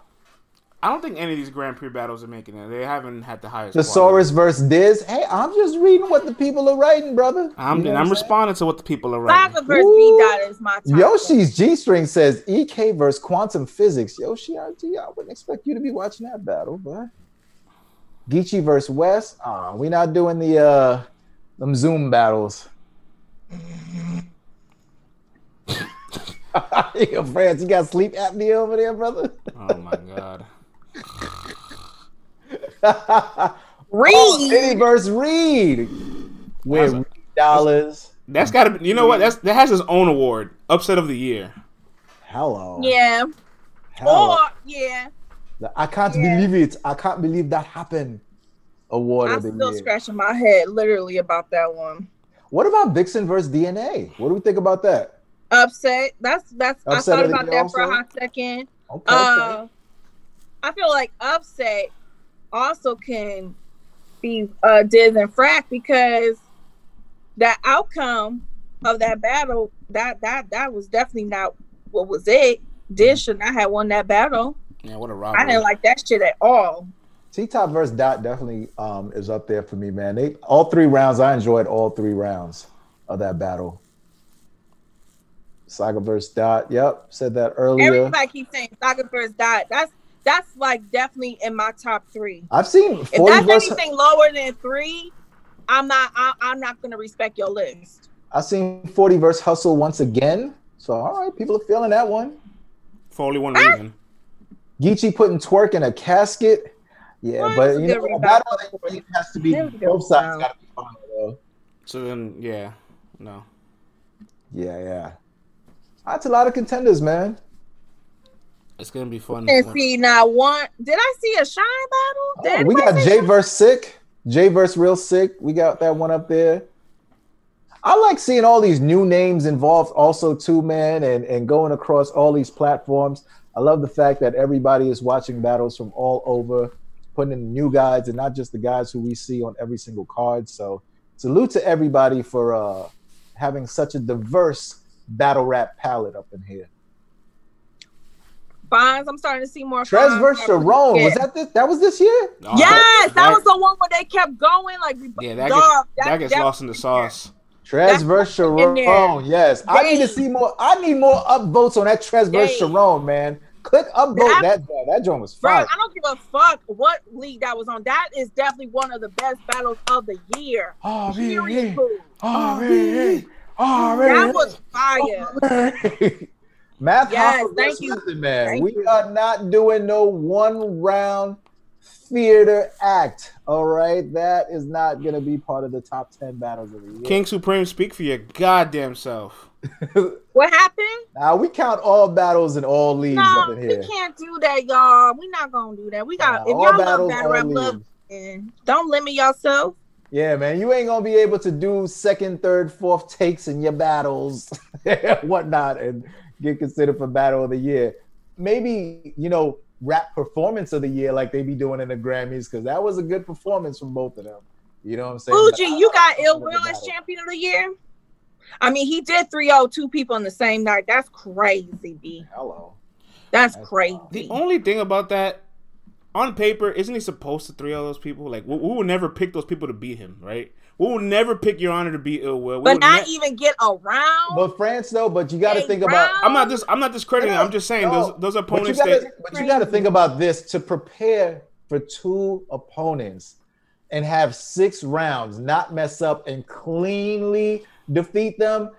I don't think any of these Grand Prix battles are making it. They haven't had the highest. Thesaurus quality. versus Diz. Hey, I'm just reading what the people are writing, brother. I'm You know I'm responding to what the people are writing. Saga versus B Dot is my top. one. Yoshi's G string says EK versus quantum physics. Yoshi, I, I wouldn't expect you to be watching that battle, but Geechee versus West. Ah, we not doing the uh them Zoom battles. Yo, France, you got sleep apnea over there, brother? Oh my god. Reed. Oh, Eddie versus Reed. With That's dollars. That's got to be. You know what? That's that has his own award, upset of the year. Hello. yeah. Hello. Or yeah. I can't Yeah. believe it. I can't believe that happened. Award I'm of the still year. scratching my head literally about that one. What about Vixen versus DNA? What do we think about that? Upset. That's that's. Upset I thought about year that for a hot second. Okay. Uh, I feel like upset also can be uh Diz and Frack because that outcome of that battle that that that was definitely not what was it. Diz should not have won that battle. Yeah, what a I robbery. I didn't like that shit at all. T Top versus Dot definitely um, is up there for me, man. They all three rounds. I enjoyed all three rounds of that battle. Saga versus Dot. Yep, said that earlier. Everybody keeps saying Saga versus Dot. That's that's like definitely in my top three. I've seen If that's versus. anything lower than three, I'm not. I, I'm not gonna respect your list. I've seen 40 verse Hustle once again. So all right, people are feeling that one. for only one ah! reason. Geechee putting Twork in a casket. Yeah, Well, but you know, a rebound. battle that has to be It was a good both sides rebound. got to be fine though. So then, yeah, no. Yeah, yeah. That's a lot of contenders, man. It's gonna be fun. And see now one. Did I see a shine battle? Did Oh, we got say Jay Shine? versus Sick. Jay versus Real Sick. We got that one up there. I like seeing all these new names involved also too, man, and, and going across all these platforms. I love the fact that everybody is watching battles from all over, putting in new guys and not just the guys who we see on every single card. So salute to everybody for uh, having such a diverse battle rap palette up in here. Bonds. I'm starting to see more. Trez Fonz versus. Sharon. Was that this? That was this year? No, Yes, that, that- was the one where they kept going. Like, we- Yeah, that dog, gets, that gets that- lost in the sauce. Trez That's versus Sharon. there. Yes, I need to see more. I need more upvotes on that Trez versus Dang. Sharon, man. Click upvote That- that that, that joint was Bro, fire. I don't give a fuck what league that was on. That is definitely one of the best battles of the year. Oh, Period. Fool. oh, oh, That was fire. Math Yes, Hoffa thank you. Method Man. Thank we you. are not doing no one round theater act. All right, that is not gonna be part of the top ten battles of the year. King Supreme, speak for your goddamn self. What happened? now we count all battles and all leagues No, up in we can't do that, y'all. we not gonna do that. We got Nah, if all y'all love battles, battle all rap, love leagues. Don't limit yourself. Yeah, man, you ain't gonna be able to do second, third, fourth takes in your battles, and whatnot, and get considered for battle of the year. Maybe you know, rap performance of the year, like they be doing in the Grammys, because that was a good performance from both of them. You know what I'm saying? Fuji, you got Ill Will as champion of the year. I mean, he did 302 people on the same night. That's crazy, B. Hello. That's That's crazy. wild. The only thing about that, on paper, isn't he supposed to three all those people? Like, we, we will never pick those people to beat him, right? We will never pick Your Honor to beat Ill Will. We but not ne- even get around. But France, though, but you got to Hey, think about. I'm not just. I'm not discrediting. No, I'm just saying no. those those But you opponents gotta, that but you got to think about this to prepare for two opponents and have six rounds, not mess up and cleanly defeat them.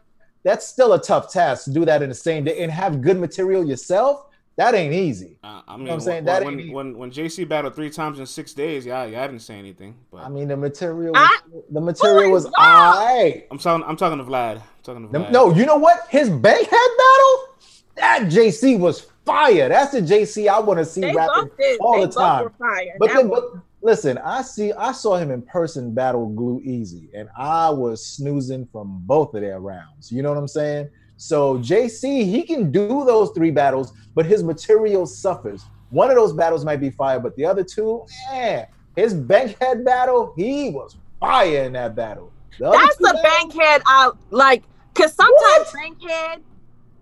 That's still a tough task to do that in the same day and have good material yourself. That ain't easy. Uh, I mean, what I'm saying? when, That when, ain't- when when JC battled three times in six days, yeah, yeah, I didn't say anything. But I mean, the material, I- was, the material was Who is all right. I'm talking. I'm talking to Vlad. I'm talking to The- Vlad. No, you know what? His Bankhead battle, that JC was fire. That's the JC I want to see they rapping all they the time. fire. But then, was- but listen, I see, I saw him in person battle Glue Easy, and I was snoozing from both of their rounds. You know what I'm saying? So JC, he can do those three battles, but his material suffers. One of those battles might be fire, but the other two, man, his Bankhead battle, he was fire in that battle. The that's the battles- bankhead I like. Cause sometimes What? bankhead,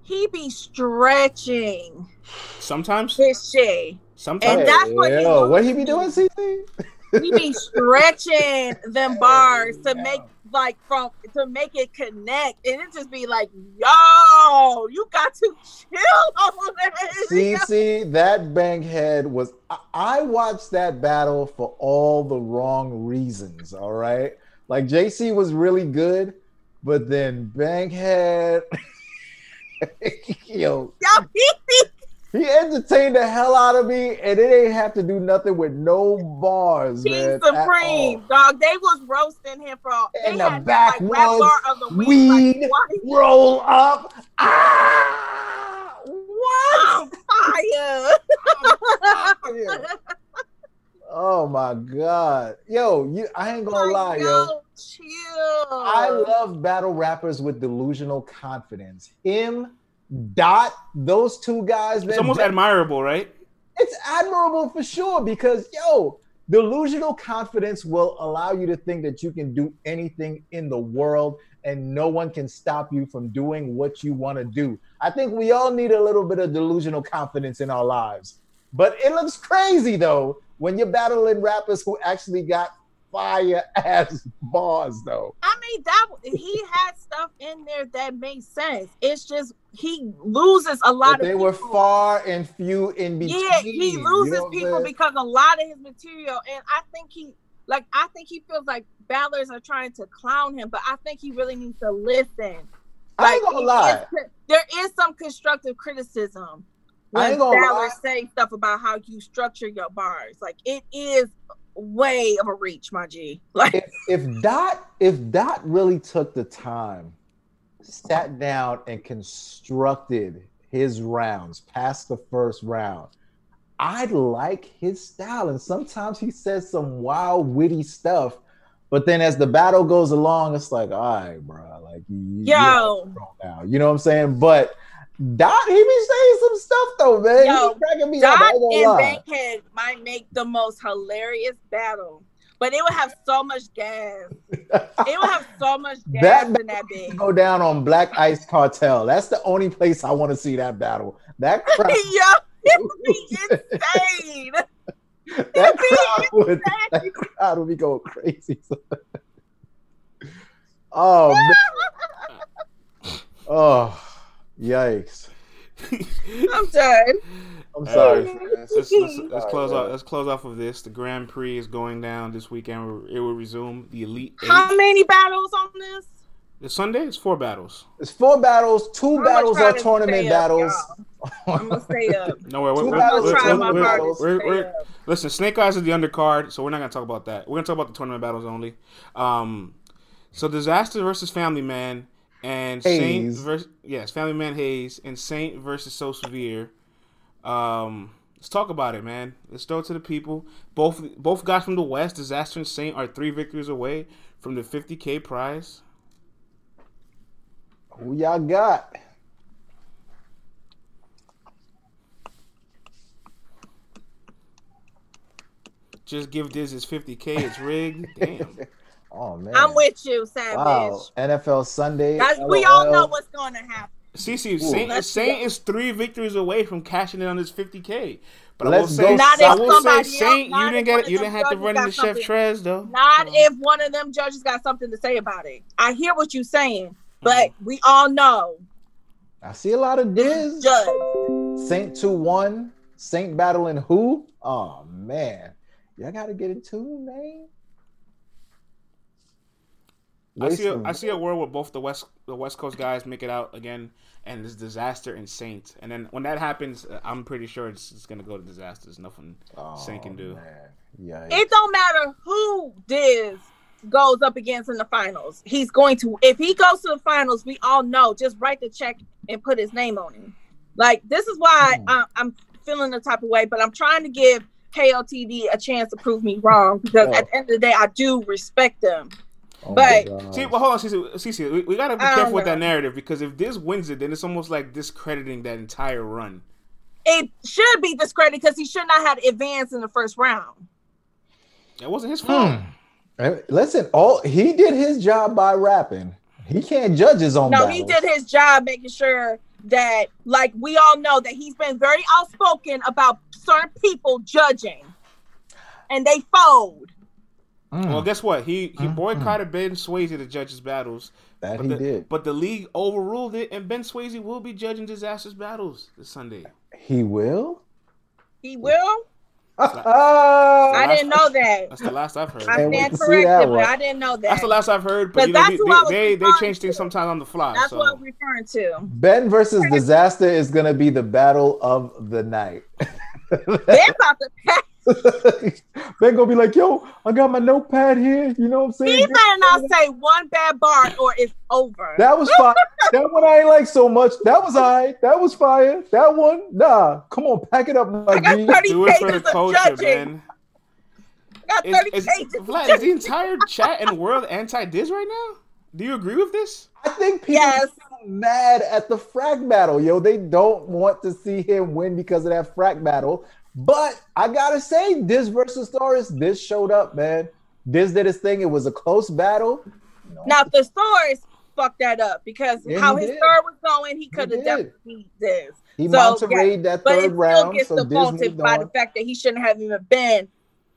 he be stretching Sometimes. his shit. Sometimes. And that's what he Yo, was- what he be doing, CC? He be stretching them bars to Yeah. make like from to make it connect, and it just be like, yo, you got to chill on See, CC, that Bankhead was. I, I watched that battle for all the wrong reasons. All right, like JC was really good, but then Bankhead, yo, Yo, he be he entertained the hell out of me, and it ain't have to do nothing with no bars, King man. Supreme, dog. They was roasting him for all. And the back like, rap backwoods, bar of the week. weed, Like, Roll up, ah, what? on fire? Oh my god, yo, you! I ain't gonna lie, yo. chill. I love battle rappers with delusional confidence. Him, Dot, those two guys. It's almost admirable, right? it's admirable for sure because yo, delusional confidence will allow you to think that you can do anything in the world and no one can stop you from doing what you want to do. I think we all need a little bit of delusional confidence in our lives. But it looks crazy though when you're battling rappers who actually got fire ass bars though. I mean, that he had stuff in there that made sense. It's just he loses a lot But of they were far and few in between. Yeah, he you loses know people because a lot of his material, and I think he like I think he feels like battlers are trying to clown him, but I think he really needs to listen. I ain't gonna lie. is- there is some constructive criticism I when gonna lie. say stuff about how you structure your bars. Like it is way of a reach, my G. Like if, if Dot if Dot really took the time, sat down and constructed his rounds past the first round, I'd like his style. And sometimes he says some wild, witty stuff. But then as the battle goes along, it's like, all right, bro, like you- yo. You know what I'm saying? But Dot, he be saying some stuff though, man. Yo, he cracking me Dot gonna and lie. Bankhead might make the most hilarious battle, but it would have so much gas. It would have so much gas That in that bitch. go down on Black Ice Cartel. That's the only place I want to see that battle. That crowd, Yo, it would be insane. that crowd would, that crowd would be going crazy. oh man. Oh yikes. I'm done. I'm sorry. Uh, friends. Let's, let's, let's close man. off. Let's close off of this. The Grand Prix is going down this weekend. It will resume the Elite Eight. How many battles on this? The Sunday it's four battles. It's four battles. 2 I'ma battles are to tournament stay up, battles. I'm gonna stay up. No, we're, we're, battles, we're, gonna try my let's- hardest. we're- to we're- stay up. Listen, Snake Eyes is the undercard, so we're not gonna talk about that. We're gonna talk about the tournament battles only. Um, so Dizaster versus Family Man and Saint versus yes, Family Man Hayes and Saint versus So Severe. Um, Let's talk about it, man. Let's throw it to the people. Both both guys from the West, Dizaster and Saint, are three victories away from the 50k prize. Who y'all got? Just give Diz his 50k. It's rigged. Damn. Oh man. I'm with you, Savage. Wow. NFL Sunday. Guys, we all know what's going to happen. CC, Ooh. Saint, Saint is three victories away from cashing in on his 50k. But Let's I will say, go, Not I if will say, somebody else- Saint, not you didn't get, of you didn't have to run into Chef something- Trez though. Not So- if one of them judges got something to say about it. I hear what you're saying, but Mm-hmm. we all know I see a lot of Diz. judge. Saint 2 1. Saint battling who? Oh man. Y'all gotta get in tune, man. I see, a, Wasting- see a world where both the West the West Coast guys make it out again, and it's Dizaster and Saint. And then when that happens, uh, I'm pretty sure it's, it's gonna go to disasters. Nothing oh, Saint can do. Yeah. It don't matter who Diz goes up against in the finals. He's going to. If he goes to the finals, we all know. Just write the check and put his name on it. Like this is why Hmm. I, I'm feeling the type of way, but I'm trying to give KOTD a chance to prove me wrong because Yeah. at the end of the day, I do respect them. Oh, but- my See, well, hold on, Cece. Cece we, we gotta be I careful with that narrative because if Diz wins it, then it's almost like discrediting that entire run. It should be discredited because he should not have advanced in the first round. That wasn't his fault. Hmm. Listen, all he did his job by rapping. He can't judge his own. No, he did his job making sure that, like, we all know that he's been very outspoken about certain people judging, and they fold. Mm, Well, guess what? He he Mm, boycotted Ben Swayze to judge his battles, that but he the, did. but the league overruled it, and Ben Swayze will be judging Dizaster's battles this Sunday. He will. He will. Ah, I didn't know that. That's the last I've heard. I Can't stand to see that corrected, but. I didn't know that. That's the last I've heard. But But you know, that's they, who they, they, they change things sometimes on the fly. That's so. what I'm referring to. Ben versus Dizaster is gonna be the battle of the night. They're about to pass. ben gonna be like, "Yo, I got my notepad here." You know what I'm saying? He better not say one bad bar or it's over. That was fire. that one I ain't like so much. That was alright. That was fire. That one, nah. Come on, pack it up, my I got G. 30 Do it for the culture, judging. man. I got Is, 30 is, pages. of Vlad, is the entire chat and world anti-Diz right now? Do you agree with this? I think people Yes. are mad at the frack battle, yo. They don't want to see him win because of that frack battle. But I gotta say, Diz versus Thesaurus, Diz showed up, man. Diz did his thing. It was a close battle. Now Thesaurus fucked that up because Yeah, how his did. third was going, he could have definitely beat Diz. He So, Montereyed that But it third still round, gets so defaulted by the fact that he shouldn't have even been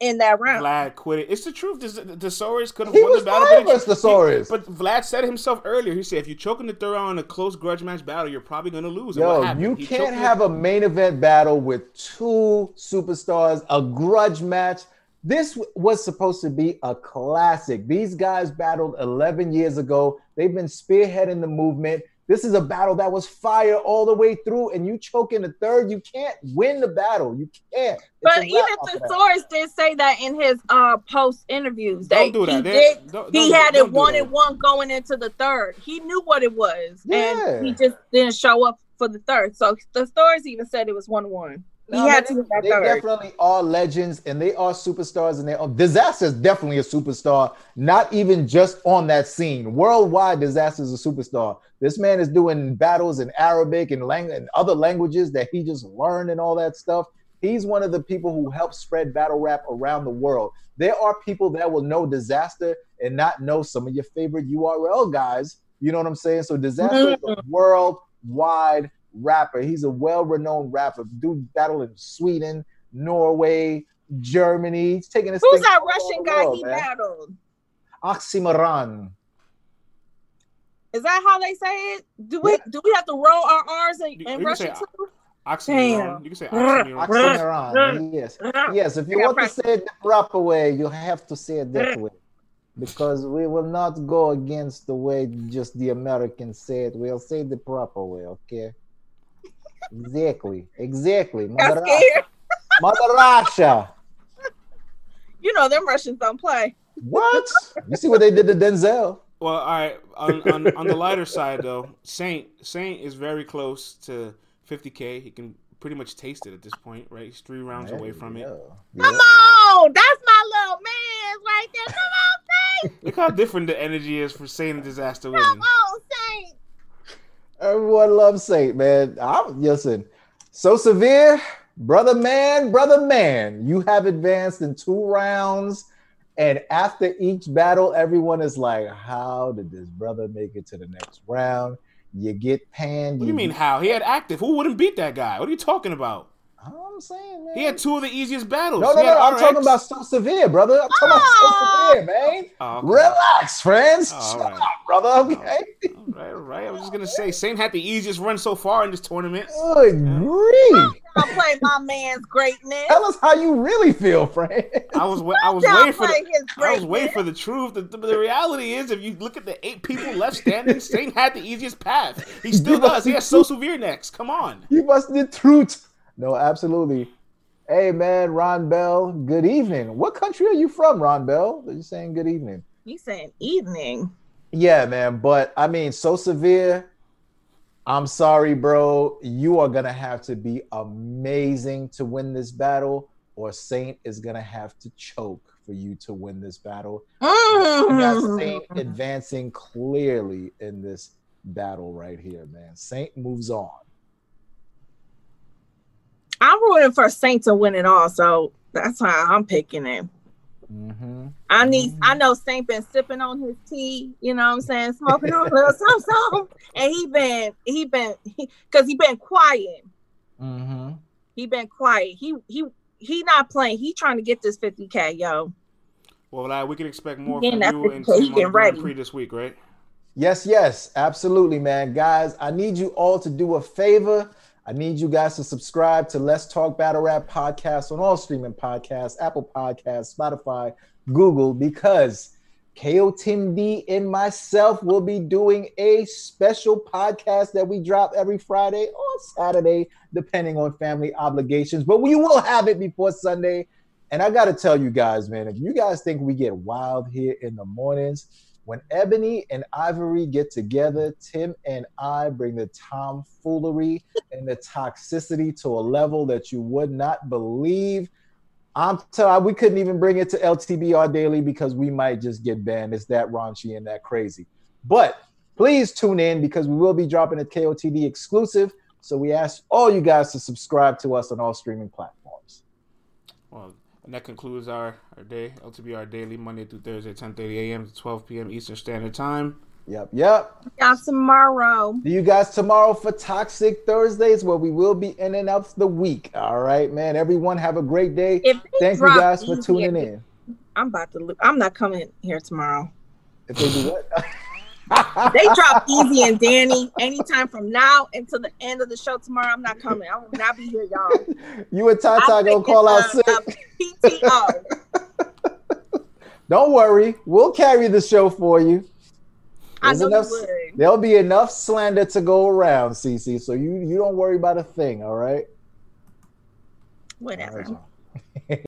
in that round. Vlad quit it. It's the truth. The, the Thesaurus could have He won was the battle. fine but it- versus Thesaurus. But Vlad said it himself earlier. He said, if you choke in the third round in a close grudge match battle, you're probably going to lose. And Yo, what you He can't choked in- have a main event battle with two superstars, a grudge match. This was supposed to be a classic. These guys battled 11 years ago. They've been spearheading the movement. This is a battle that was fire all the way through, and you choke in the third. You can't win the battle. You can't. It's But even wrap after that. Thesaurus did say that in his uh post interviews that Don't do that. he They- did don't- he don't- had don't it do one that. and one going into the third. He knew what it was, Yeah. and he just didn't show up for the third. So Thesaurus even said it was one one. He No, had they, to do that they definitely are legends and they are superstars and they are Dizaster is definitely a superstar not even just on that scene. Worldwide Dizaster is a superstar. This man is doing battles in arabic and, lang- and other languages that he just learned and all that stuff. He's one of the people who helped spread battle rap around the world. There are people that will know Dizaster and not know some of your favorite url guys. You know what i'm saying? So Dizaster is a mm-hmm. worldwide rapper. He's a well-renowned rapper. Dude battle in Sweden, Norway, Germany. He's taking his Who's that Russian guy world, he man. battled? Oxymoron. Is that how they say it? Do we do we have to roll our R's in, You- in you say Russian too? Oxymoron. Damn. You can say oxymoron. Oxymoron. Yes. Yes. If you I got want to say it the proper way, you have to say it that way. Because we will not go against the way just the Americans say it. We'll say it the proper way, okay? Exactly. Exactly. Mother. Russia. Mother Russia. You know them Russians don't play. What? You see what they did to Denzel? Well, all right. On, on, on the lighter side, though, Saint Saint is very close to 50k. He can pretty much taste it at this point, right? He's three rounds away from it. Yeah. Come on, that's my little man right there. Come on, Saint. Look how different the energy is for Saint and Dizaster Come winning. on, Saint. Everyone loves Saint, man. I'm listen. So severe, brother man, brother man. You have advanced in two rounds, and after each battle, everyone is like, "How did this brother make it to the next round?" You get panned. What do you mean how? He had active. Who wouldn't beat that guy? What are you talking about? I'm saying, man. He had two of the easiest battles. no, no, no. I'm RX. talking about so severe, brother. I'm talking Oh. about so ah! severe, man. Oh, okay. Relax, friends. Oh, Shut all right. up, brother. Oh, okay. All right, all right. I was just gonna say, Saint had the easiest run so far in this tournament. Good grief. I'll play my man's greatness. Tell us how you really feel, friend. I was, I was waiting for play the, I was waiting for the truth. The, the, the reality is, if you look at the eight people left standing, Saint had the easiest path. He still does. He has so severe next. Come on. You must the truth. No, absolutely. Hey man, Ron Bell, good evening. What country are you from, Ron Bell? Are you saying good evening? He's saying evening. Yeah, man, but I mean, so severe. I'm sorry, bro. You are gonna have to be amazing to win this battle, or Saint is gonna have to choke for you to win this battle. You got Saint Mm. advancing clearly in this battle right here, man. Saint moves on. I'm rooting for Saint to win it all, so that's how I'm picking him. Mm-hmm. I need. Mhm. I know Saint been sipping on his tea. You know what I'm saying? Smoking on a little something, something. and he been he been because he, been quiet. Mm-hmm. He been quiet. He he he not playing. He trying to get this 50k, yo. Well, we can expect more Getting from that you and fifty K, Tim he on the getting Grand. Prix this week, right? Yes, yes, absolutely, man. Guys, I need you all to do a favor. I need you guys to subscribe to Let's Talk Battle Rap podcast on all streaming podcasts, Apple Podcasts, Spotify, Google, because KO Tim D and myself will be doing a special podcast that we drop every Friday or Saturday, depending on family obligations. But we will have it before Sunday. And I got to tell you guys, man, if you guys think we get wild here in the mornings, when Ebony and Ivory get together, Tim and I bring the tomfoolery and the toxicity to a level that you would not believe. I'm telling we couldn't even bring it to LTBR daily because we might just get banned. It's that raunchy and that crazy. But please tune in because we will be dropping a KOTD exclusive. So we ask all you guys to subscribe to us on all streaming platforms. Well, and that concludes our, our day. LTBR daily, Monday through Thursday, 10:30 a.m. to 12 p.m. Eastern Standard Time. Yep, yep. Y'all tomorrow. See you guys tomorrow for Toxic Thursdays, where we will be in and out the week. All right, man. Everyone have a great day. Thank you guys for tuning in. I'm about to. lo- I'm not coming here tomorrow. If they do what? They drop Eazy and Danny anytime from now until the end of the show tomorrow. I'm not coming. I will not be here, y'all. you and Tata gonna call out sick. PTO. Don't worry, we'll carry the show for you. I There's know enough- you would. There'll be enough slander to go around, Cece. So you you don't worry about a thing. All right. Whatever. All right.